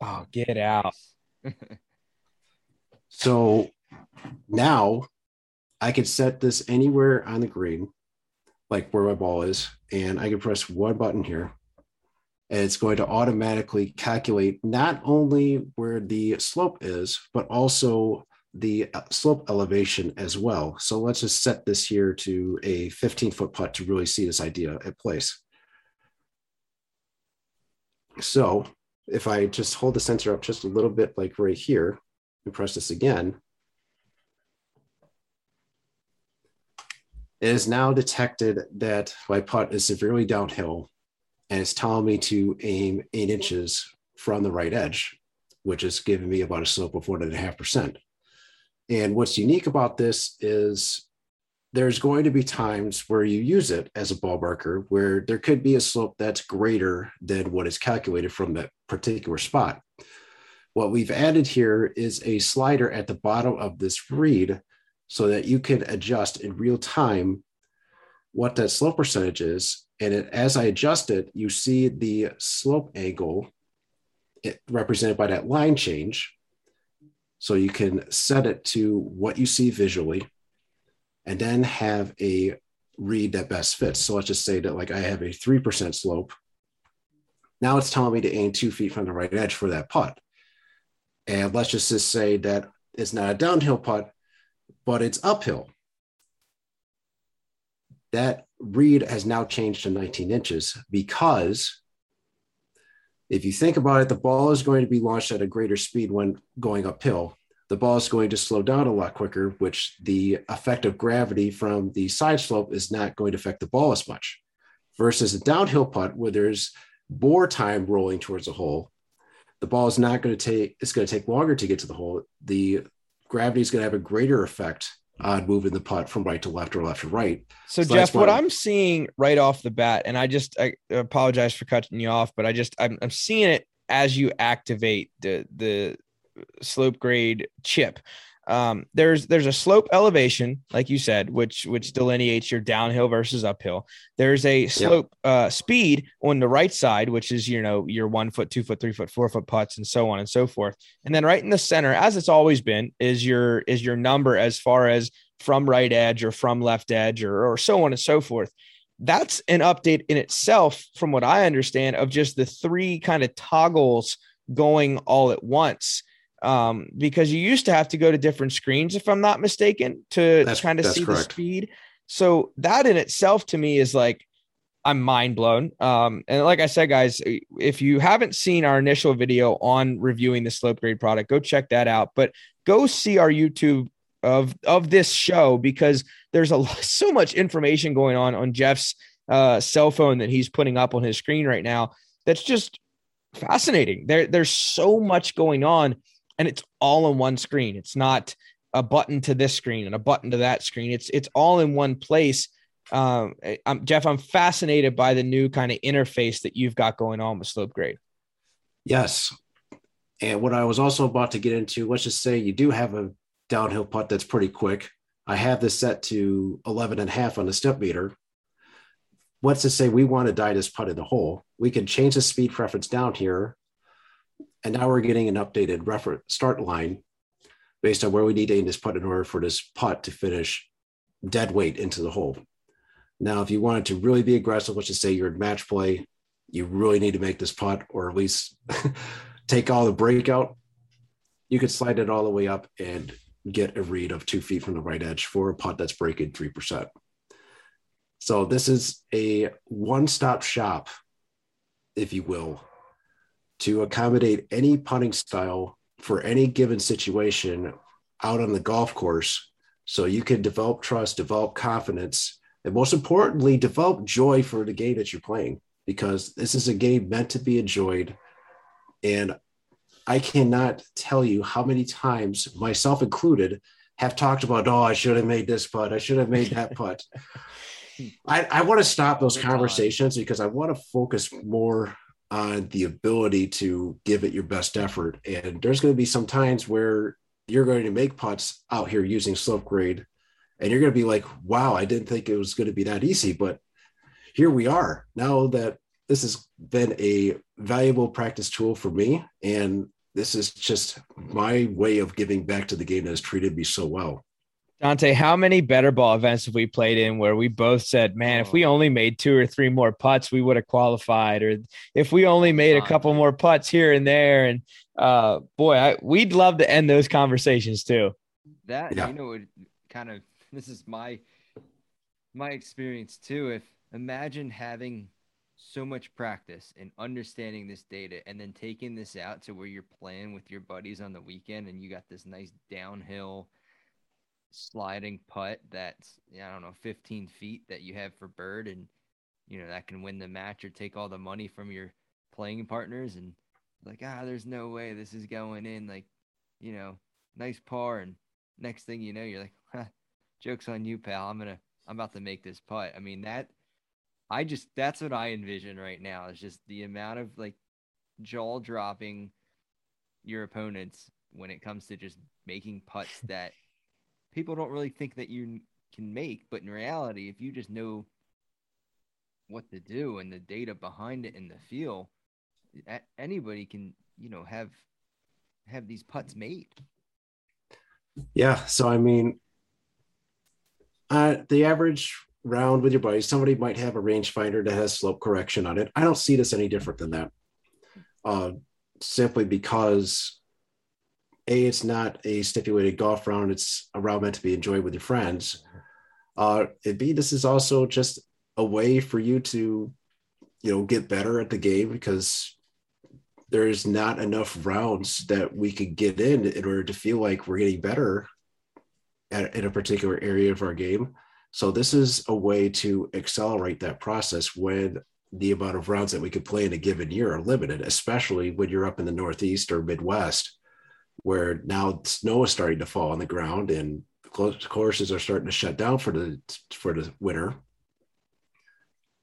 Oh, get out. [LAUGHS] so now I can set this anywhere on the green like where my ball is, and I can press one button here. And it's going to automatically calculate not only where the slope is, but also the uh, slope elevation as well. So let's just set this here to a 15 foot putt to really see this idea at place. So if I just hold the sensor up just a little bit like right here and press this again, It has now detected that my putt is severely downhill and it's telling me to aim eight inches from the right edge, which is giving me about a slope of one and a half percent. And what's unique about this is there's going to be times where you use it as a ball marker where there could be a slope that's greater than what is calculated from that particular spot. What we've added here is a slider at the bottom of this read so that you can adjust in real time what that slope percentage is. And it, as I adjust it, you see the slope angle it, represented by that line change. So you can set it to what you see visually and then have a read that best fits. So let's just say that like I have a 3% slope. Now it's telling me to aim two feet from the right edge for that putt. And let's just, just say that it's not a downhill putt, but it's uphill. That read has now changed to 19 inches because if you think about it, the ball is going to be launched at a greater speed when going uphill. The ball is going to slow down a lot quicker, which the effect of gravity from the side slope is not going to affect the ball as much. Versus a downhill putt where there's more time rolling towards the hole, the ball is not going to take it's going to take longer to get to the hole the gravity is going to have a greater effect on moving the putt from right to left or left to right. So, so jeff what i'm seeing right off the bat and i just i apologize for cutting you off but i just i'm, I'm seeing it as you activate the the Slope Graide chip um, there's there's a slope elevation, like you said, which which delineates your downhill versus uphill. There's a slope yep. uh, speed on the right side, which is you know your one foot, two foot, three foot, four foot putts, and so on and so forth. And then right in the center, as it's always been, is your is your number as far as from right edge or from left edge or or so on and so forth. That's an update in itself, from what I understand, of just the three kind of toggles going all at once um, because you used to have to go to different screens, if I'm not mistaken, to that's, kind of see correct. the speed. So that in itself to me is like I'm mind blown. Um, and like I said, guys, if you haven't seen our initial video on reviewing the Slope Graide product, go check that out. But go see our YouTube of of this show because there's a [LAUGHS] so much information going on on Jeff's uh, cell phone that he's putting up on his screen right now. That's just fascinating. There, there's so much going on and it's all on one screen. It's not a button to this screen and a button to that screen. It's it's all in one place. Um, I'm, Jeff, I'm fascinated by the new kind of interface that you've got going on with Slope Graide. Yes, and what I was also about to get into, let's just say you do have a downhill putt that's pretty quick. I have this set to 11 and a half on the Stimpmeter. Let's just say we want to die this putt in the hole. We can change the speed preference down here and now we're getting an updated reference start line based on where we need to aim this putt in order for this putt to finish dead weight into the hole. Now, if you wanted to really be aggressive, let's just say you're in match play, you really need to make this putt or at least [LAUGHS] take all the breakout, you could slide it all the way up and get a read of two feet from the right edge for a putt that's breaking 3%. So this is a one-stop shop, if you will, to accommodate any putting style for any given situation out on the golf course so you can develop trust, develop confidence, and most importantly, develop joy for the game that you're playing because this is a game meant to be enjoyed. And I cannot tell you how many times, myself included, have talked about, oh, I should have made this putt, I should have made that [LAUGHS] putt. I, I want to stop those conversations because I want to focus more on the ability to give it your best effort. And there's going to be some times where you're going to make putts out here using Slope Graide, and you're going to be like, wow, I didn't think it was going to be that easy. But here we are now that this has been a valuable practice tool for me. And this is just my way of giving back to the game that has treated me so well. Dante, how many better ball events have we played in where we both said, man, if we oh. only made two or three more putts, we would have qualified, or if we only made a couple more putts here and there. And uh, boy, I, we'd love to end those conversations too. That, yeah. you know, it kind of, [LAUGHS] this is my, my experience too. If imagine having so much practice and understanding this data and then taking this out to where you're playing with your buddies on the weekend and you got this nice downhill sliding putt that's I don't know 15 feet that you have for bird and you know that can win the match or take all the money from your playing partners and like ah there's no way this is going in like you know nice par and next thing you know you're like [LAUGHS] huh, jokes on you pal. I'm gonna I'm about to make this putt. I mean that I just that's what I envision right now is just the amount of like jaw dropping your opponents when it comes to just making putts that people don't really think that you can make, but in reality, if you just know what to do and the data behind it and the feel, anybody can, you know, have have these putts made. Yeah, so I mean, uh, the average round with your buddies, somebody might have a rangefinder that has slope correction on it. I don't see this any different than that. Uh, simply because a it's not a stipulated golf round. It's a round meant to be enjoyed with your friends. Uh and b this is also just a way for you to you know get better at the game because there's not enough rounds that we could get in in order to feel like we're getting better at, in a particular area of our game. So this is a way to accelerate that process when the amount of rounds that we could play in a given year are limited, especially when you're up in the Northeast or Midwest, where now snow is starting to fall on the ground and courses are starting to shut down for the for the winter.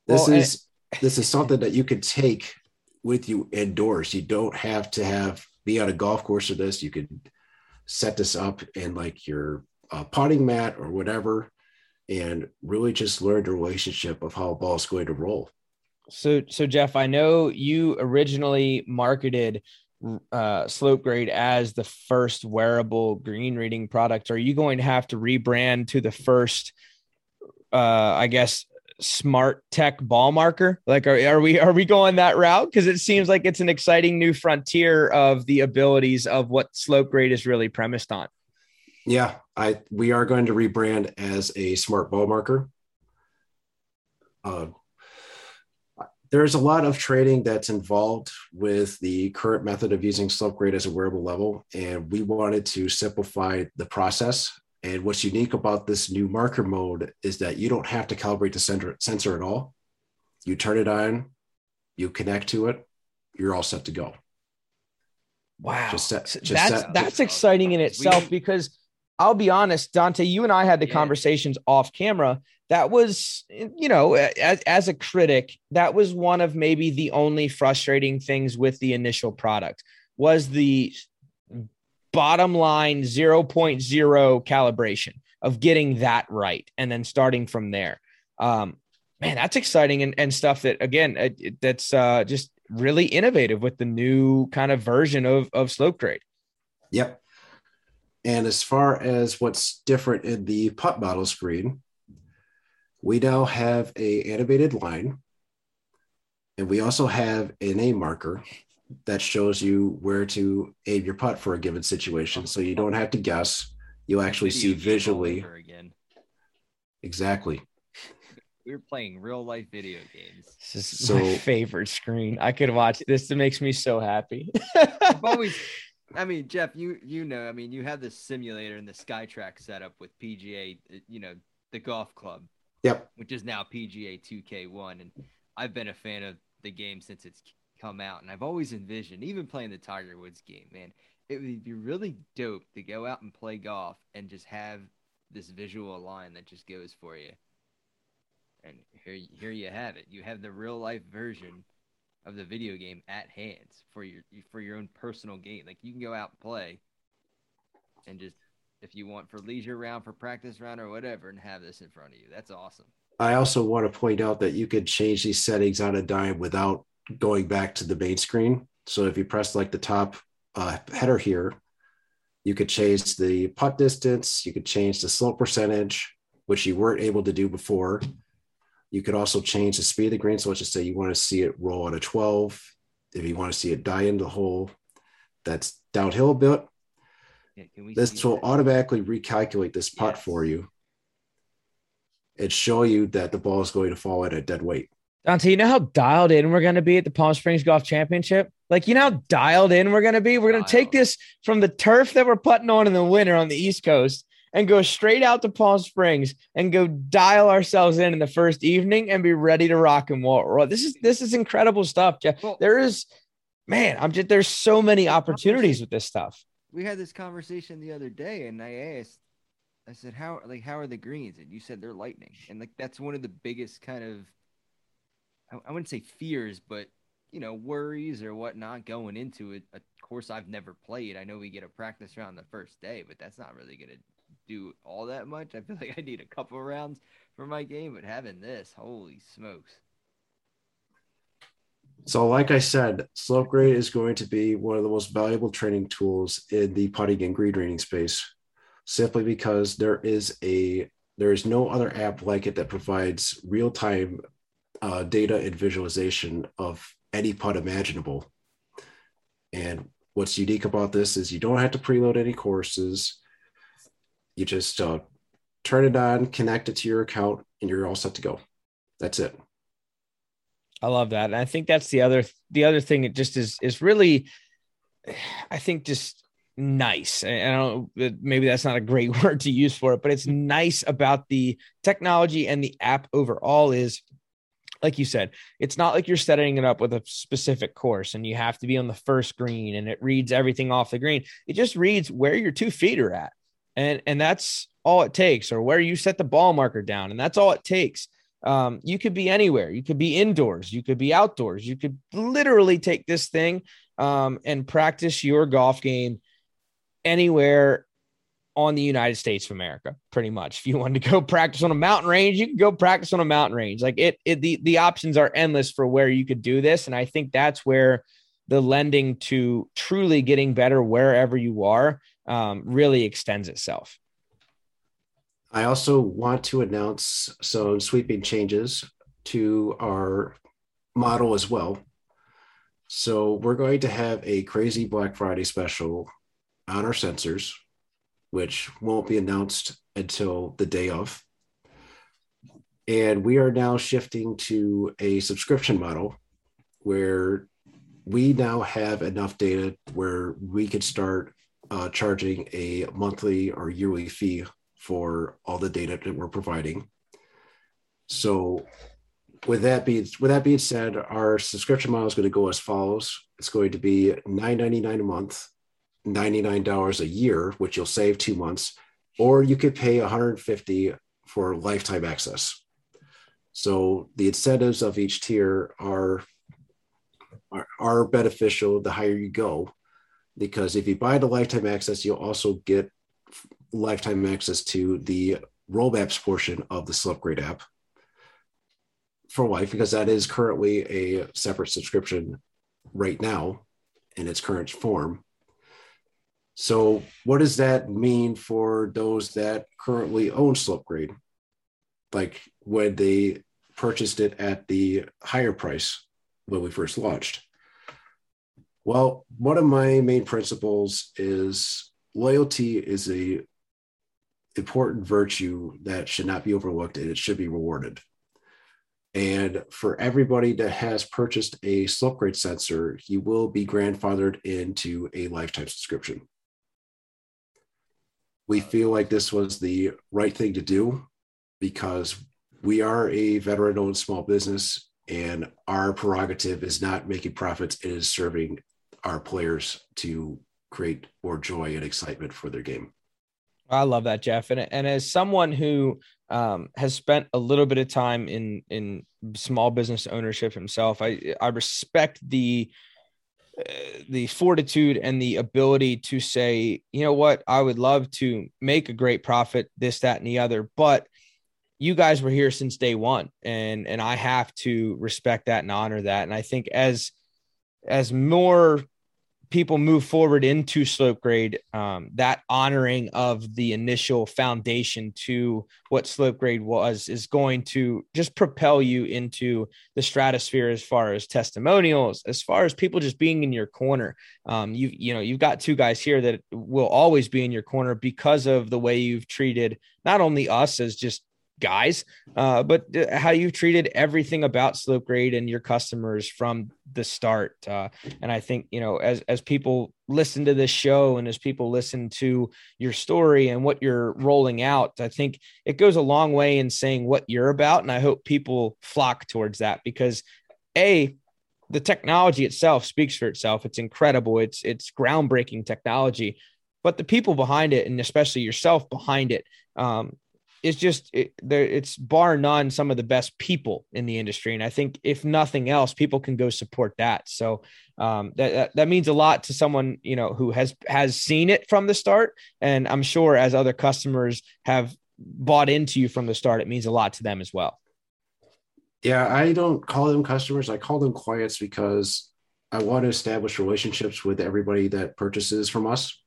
This well, is this is something that you can take with you indoors. You don't have to have be on a golf course for this. You could set this up in like your uh, potting mat or whatever, and really just learn the relationship of how a ball is going to roll. So, so Jeff, I know you originally marketed uh, Slope Graide as the first wearable green reading product. Are you going to have to rebrand to the first, uh, I guess, smart tech ball marker? Like, are, are we are we going that route? Because it seems like it's an exciting new frontier of the abilities of what Slope Graide is really premised on. Yeah, I we are going to rebrand as a smart ball marker. Uh, there's a lot of training that's involved with the current method of using Slope Graide as a wearable level, and we wanted to simplify the process. And what's unique about this new marker mode is that you don't have to calibrate the sensor, sensor at all. You turn it on, you connect to it, you're all set to go. Wow, just set, just that's set, that's exciting in itself we, because I'll be honest, Dante, you and I had the yeah. conversations off camera. That was you know as, as a critic that was one of maybe the only frustrating things with the initial product was the bottom line 0.0 calibration of getting that right and then starting from there. Um man that's exciting and, and stuff that again it, that's uh just really innovative with the new kind of version of of Slope Graide. Yep and as far as what's different in the putt model screen we now have a animated line and we also have an aim marker that shows you where to aim your putt for a given situation. So you don't have to guess. You actually see visually again. Exactly. [LAUGHS] We are playing real life video games. This is so, my favorite screen. I could watch this. It makes me so happy. I've always [LAUGHS] I mean, Jeff, you you know, I mean, you have this simulator and the SkyTrack setup with PGA, uh, you know, the golf club. Yep. Which is now PGA 2K21. And I've been a fan of the game since it's come out. And I've always envisioned, even playing the Tiger Woods game, man, it would be really dope to go out and play golf and just have this visual line that just goes for you. And here, here you have it. You have the real life version of the video game at hand for your for your own personal game. Like you can go out and play, and just if you want for leisure round, for practice round, or whatever, and have this in front of you. That's awesome. I also want to point out that you could change these settings on a dime without going back to the main screen. So if you press like the top uh, header here, you could change the putt distance, you could change the slope percentage, which you weren't able to do before. You could also change the speed of the green. So let's just say you want to see it roll at a 12. If you want to see it die into the hole, that's downhill a bit. Yeah, this will that? automatically recalculate this putt yes. for you and show you that the ball is going to fall at a dead weight. Dante, you know how dialed in we're going to be at the Palm Springs Golf Championship? Like, you know how dialed in we're going to be? We're going to take this from the turf that we're putting on in the winter on the East Coast and go straight out to Palm Springs and go dial ourselves in in the first evening and be ready to rock and roll. This is this is incredible stuff, Jeff. Well, there is, man, I'm just there's so many opportunities with this stuff we had this conversation the other day, and I asked, I said, "How like how are the greens?" And you said they're lightning, and like that's one of the biggest kind of, I, I wouldn't say fears, but you know worries or whatnot going into it. A course I've never played. I know we get a practice round the first day, but that's not really gonna do all that much. I feel [LAUGHS] like I need a couple rounds for my game, but having this, holy smokes. So, like I said, Slope Graide is going to be one of the most valuable training tools in the putting and green reading space, simply because there is a there is no other app like it that provides real time uh, data and visualization of any putt imaginable. And what's unique about this is you don't have to preload any courses. You just uh, turn it on, connect it to your account, and you're all set to go. That's it. I love that. And I think that's the other the other thing it just is is really I think just nice. And I don't maybe that's not a great [LAUGHS] word to use for it, but it's nice about the technology and the app overall is like you said, it's not like you're setting it up with a specific course and you have to be on the first green and it reads everything off the green. It just reads where your two feet are at. And and that's all it takes, or where you set the ball marker down. And that's all it takes. Um, you could be anywhere. You could be indoors. You could be outdoors. You could literally take this thing um, and practice your golf game anywhere on the United States of America, pretty much. If you wanted to go practice on a mountain range, you can go practice on a mountain range. Like it, it the, the options are endless for where you could do this. And I think that's where the lending to truly getting better wherever you are um, really extends itself. I also want to announce some sweeping changes to our model as well. So we're going to have a crazy Black Friday special on our sensors which won't be announced until the day of. And we are now shifting to a subscription model where we now have enough data where we could start uh, charging a monthly or yearly fee for all the data that we're providing. So with that being with that being said, our subscription model is going to go as follows. It's going to be $9.99 a month $99 a year, which you'll save two months, or you could pay 150 for lifetime access. So the incentives of each tier are, are, are beneficial the higher you go, because if you buy the lifetime access, you'll also get lifetime access to the roll maps portion of the SlopeGraide app for life, because that is currently a separate subscription right now in its current form. So, what does that mean for those that currently own SlopeGraide? Like when they purchased it at the higher price when we first launched? Well, one of my main principles is loyalty is a important virtue that should not be overlooked and it should be rewarded. And for everybody that has purchased a SlopeGraide sensor, you will be grandfathered into a lifetime subscription we feel like this was the right thing to do because we are a veteran owned small business and our prerogative is not making profits it is serving our players to create more joy and excitement for their game. I love that jeff. And, and as someone who um, has spent a little bit of time in in small business ownership himself i i respect the the fortitude and the ability to say, you know what, I would love to make a great profit, this, that, and the other, but you guys were here since day one, and and I have to respect that and honor that. And I think as as more people move forward into SlopeGraide, um, that honoring of the initial foundation to what Slope Graide was is going to just propel you into the stratosphere as far as testimonials, as far as people just being in your corner. Um, you you know you've got two guys here that will always be in your corner because of the way you've treated not only us as just guys, uh, but how you've treated everything about Slope Graide and your customers from the start. Uh, and I think you know, as as people listen to this show and as people listen to your story and what you're rolling out, I think it goes a long way in saying what you're about. And I hope people flock towards that because a the technology itself speaks for itself. It's incredible. It's it's groundbreaking technology, but the people behind it, and especially yourself behind it, um, is just it, there it's bar none some of the best people in the industry. And i think if nothing else people can go support that. So um, that, that means a lot to someone you know who has has seen it from the start. And i'm sure as other customers have bought into you from the start it means a lot to them as well. Yeah i don't call them customers. I call them clients because i want to establish relationships with everybody that purchases from us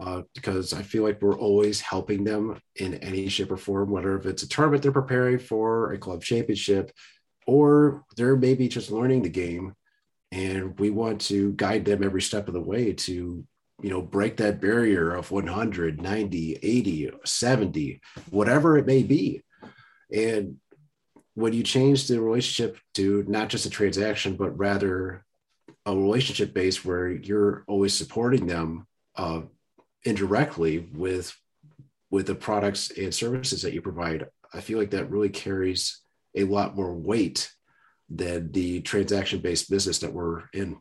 uh, because I feel like we're always helping them in any shape or form, whether if it's a tournament they're preparing for, a club championship, or they're maybe just learning the game. And we want to guide them every step of the way to, you know, break that barrier of 100, 90, 80, 70, whatever it may be. And when you change the relationship to not just a transaction, but rather a relationship base where you're always supporting them uh, indirectly with with the products and services that you provide i feel like that really carries a lot more weight than the transaction based business that we're in.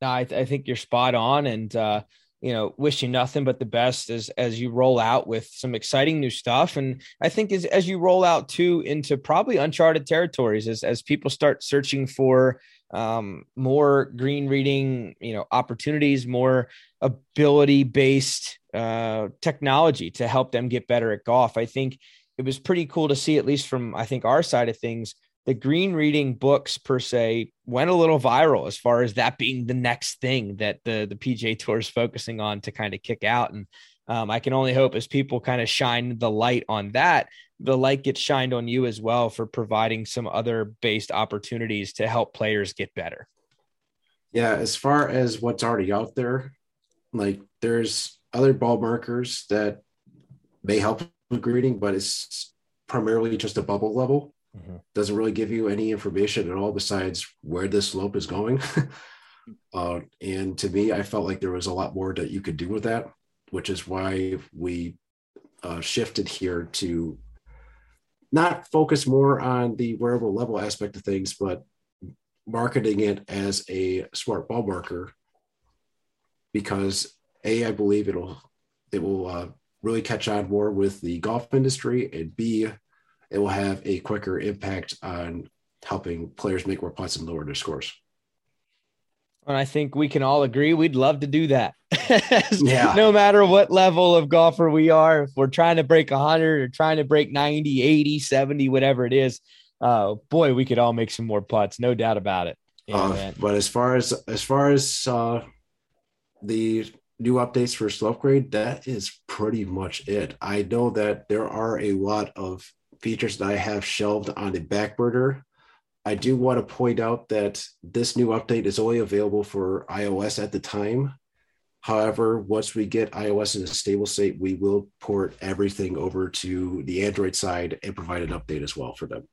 No, I, th- I think you're spot on, and uh, you know, wish you nothing but the best as as you roll out with some exciting new stuff. And I think as as you roll out too into probably uncharted territories, as as people start searching for um, more green reading, you know, opportunities, more ability based uh, technology to help them get better at golf. I think it was pretty cool to see, at least from I think our side of things, the green reading books per se went a little viral as far as that being the next thing that the the PGA Tour is focusing on to kind of kick out. And um, I can only hope as people kind of shine the light on that, the light gets shined on you as well for providing some other based opportunities to help players get better. Yeah, as far as what's already out there, like there's other ball markers that may help with grading, but it's primarily just a bubble level mm-hmm. doesn't really give you any information at all besides where this slope is going. [LAUGHS] uh, and to me, I felt like there was a lot more that you could do with that, which is why we uh, shifted here to not focus more on the wearable level aspect of things, but marketing it as a smart ball marker because a I believe it'll it will uh, really catch on more with the golf industry, and b it will have a quicker impact on helping players make more putts and lower their scores. And I think we can all agree we'd love to do that. [LAUGHS] yeah. No matter what level of golfer we are, if we're trying to break 100 or trying to break 90, 80, 70, whatever it is, uh, boy, we could all make some more putts, no doubt about it. Yeah, uh, but as far as as far as uh, the new updates for Slope Graide, that is pretty much it. I know that there are a lot of features that I have shelved on the back burner. I do want to point out that this new update is only available for iOS at the time. However, once we get iOS in a stable state, we will port everything over to the Android side and provide an update as well for them.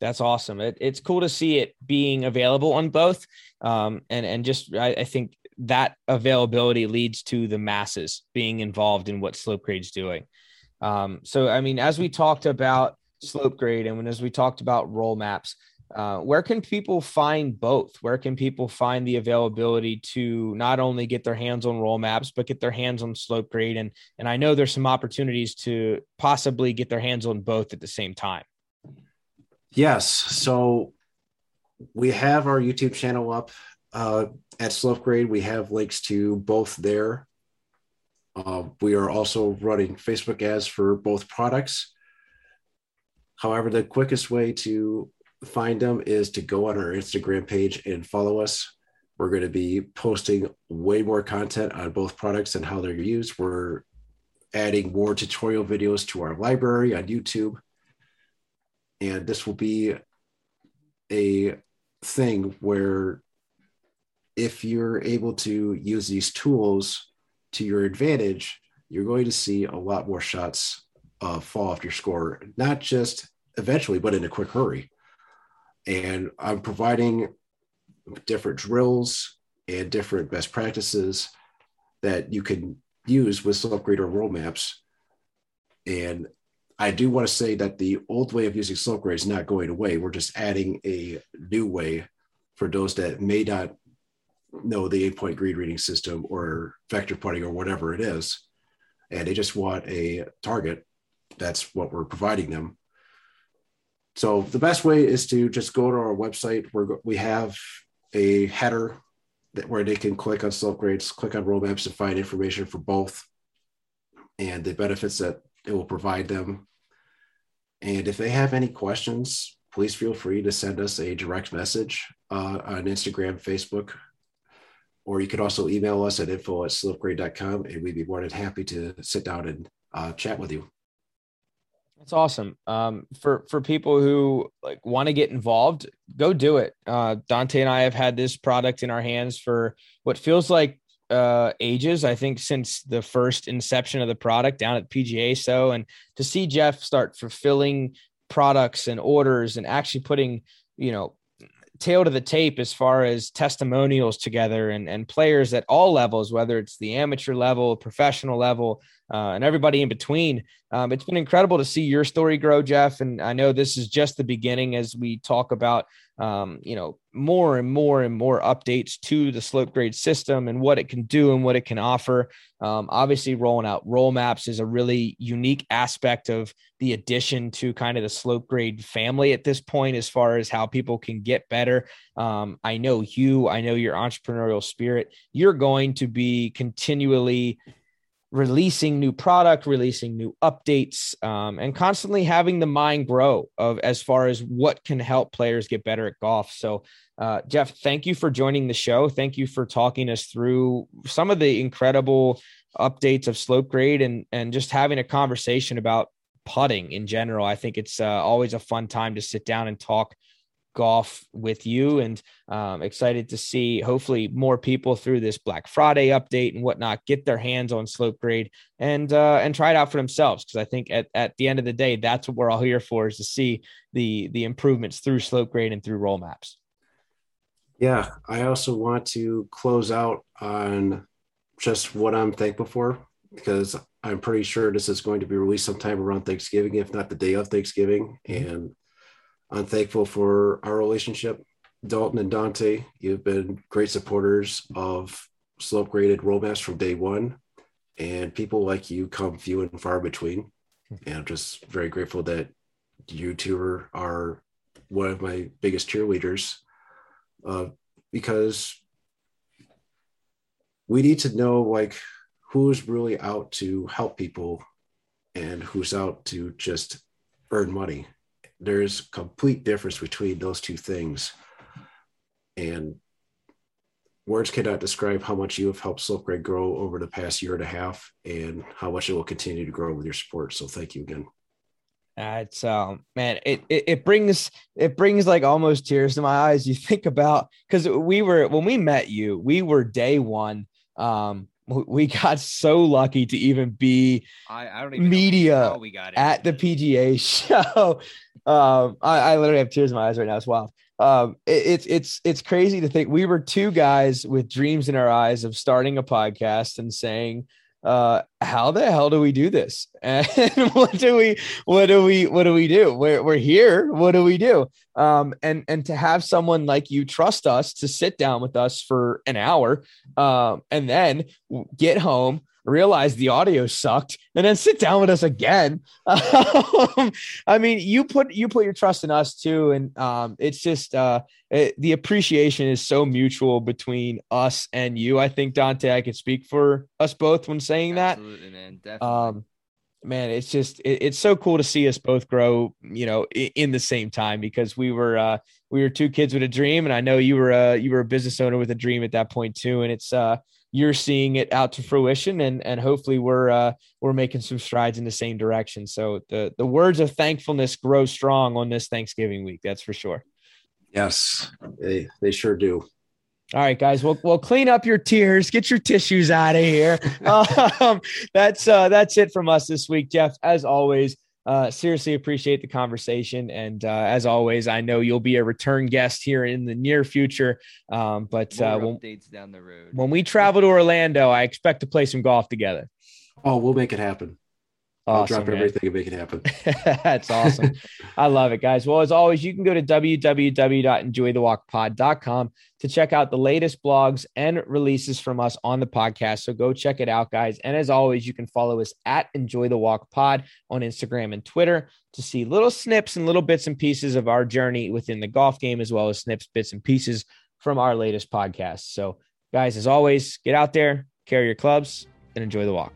That's awesome. It, it's cool to see it being available on both. Um, and, and just, I, I, think that availability leads to the masses being involved in what SlopeGraide's doing. Um, so, I mean, as we talked about Slope Graide and when, as we talked about roll maps, uh, where can people find both? Where can people find the availability to not only get their hands on roll maps, but get their hands on Slope Graide? And, and I know there's some opportunities to possibly get their hands on both at the same time. Yes. So we have our YouTube channel up uh, at Slope Graide. We have links to both there. Uh, we are also running Facebook ads for both products. However, the quickest way to find them is to go on our Instagram page and follow us. We're going to be posting way more content on both products and how they're used. We're adding more tutorial videos to our library on YouTube. And this will be a thing where if you're able to use these tools to your advantage, you're going to see a lot more shots uh, fall off your score, not just eventually, but in a quick hurry. And I'm providing different drills and different best practices that you can use with SlopeGraide or roll maps. And I do want to say that the old way of using SlopeGraide is not going away. We're just adding a new way for those that may not know the Aimpoint green reading system or vector putting or whatever it is. And they just want a target. That's what we're providing them. So the best way is to just go to our website where we have a header that where they can click on Slope Graides, click on roadmaps maps and find information for both and the benefits that it will provide them. And if they have any questions, please feel free to send us a direct message uh, on Instagram, Facebook, or you could also email us at info at slopegraide.com and we'd be more than happy to sit down and uh, chat with you. That's awesome. Um, for for people who like want to get involved, go do it. Uh, Dante and I have had this product in our hands for what feels like uh, ages. I think since the first inception of the product down at PGA. So, and to see Jeff start fulfilling products and orders and actually putting you know tail to the tape as far as testimonials together and, and players at all levels, whether it's the amateur level, professional level, uh, and everybody in between. Um, it's been incredible to see your story grow, Jeff. And I know this is just the beginning as we talk about, um, you know, more and more and more updates to the Slope Graide system and what it can do and what it can offer. Um, obviously, rolling out roll maps is a really unique aspect of the addition to kind of the Slope Graide family at this point, as far as how people can get better. Um, I know you, I know your entrepreneurial spirit. You're going to be continually releasing new product, releasing new updates, um, and constantly having the mind grow of as far as what can help players get better at golf. So, uh, Jeff, thank you for joining the show. Thank you for talking us through some of the incredible updates of Slope Graide and and just having a conversation about putting in general. I think it's uh, always a fun time to sit down and talk golf with you and um, excited to see hopefully more people through this black friday update and whatnot get their hands on SlopeGraide and uh, and try it out for themselves. Because i think at, at the end of the day that's what we're all here for is to see the the improvements through SlopeGraide and through roll maps. Yeah i also want to close out on just what i'm thankful for because i'm pretty sure this is going to be released sometime around thanksgiving if not the day of thanksgiving. Mm-hmm. and I'm thankful for our relationship. Dalton and Dante, you've been great supporters of slope graded roll maps from day one. And people like you come few and far between. And I'm just very grateful that you two are, are one of my biggest cheerleaders uh, because we need to know like who's really out to help people and who's out to just earn money there's complete difference between those two things. And words cannot describe how much you have helped SlopeGraide grow over the past year and a half and how much it will continue to grow with your support. So thank you again. It's um man it, it it brings it brings like almost tears to my eyes. You think about because we were when we met you we were day one um we got so lucky to even be I, I don't even media we got at the PGA [LAUGHS] show. Um, I, I, literally have tears in my eyes right now. It's wild. Um, it, it's it's it's crazy to think we were two guys with dreams in our eyes of starting a podcast and saying, uh, how the hell do we do this? [LAUGHS] And what do we, what do we, what do we do? We're, we're here. What do we do? Um, and, and to have someone like you trust us to sit down with us for an hour, um, and then get home, realize the audio sucked and then sit down with us again. [LAUGHS] Um, I mean, you put you put your trust in us too, and um, it's just uh, it, the appreciation is so mutual between us and you. I think Dante, I can speak for us both when saying Absolutely, that. man. Definitely. Um, man, it's just it, it's so cool to see us both grow. You know, in, in the same time because we were uh, we were two kids with a dream, and I know you were a you were a business owner with a dream at that point too, and it's uh you're seeing it out to fruition and and hopefully we're uh, we're making some strides in the same direction so the the words of thankfulness grow strong on this thanksgiving week that's for sure yes they they sure do all right, guys. We'll we'll clean up your tears. Get your tissues out of here. [LAUGHS] um, that's uh, that's it from us this week, Jeff. As always, uh, seriously appreciate the conversation. And uh, as always, I know you'll be a return guest here in the near future. Um, but uh, when, updates down the road. When we travel to Orlando, I expect to play some golf together. Oh, we'll make it happen. I'll drop man. everything and make it happen. [LAUGHS] That's awesome. I love it, guys. Well, as always, you can go to www.enjoythewalkpod.com to check out the latest blogs and releases from us on the podcast. So go check it out, guys. And as always, you can follow us at Enjoy the Walk Pod on Instagram and Twitter to see little snips and little bits and pieces of our journey within the golf game, as well as snips, bits, and pieces from our latest podcast. So, guys, as always, get out there, carry your clubs, and enjoy the walk.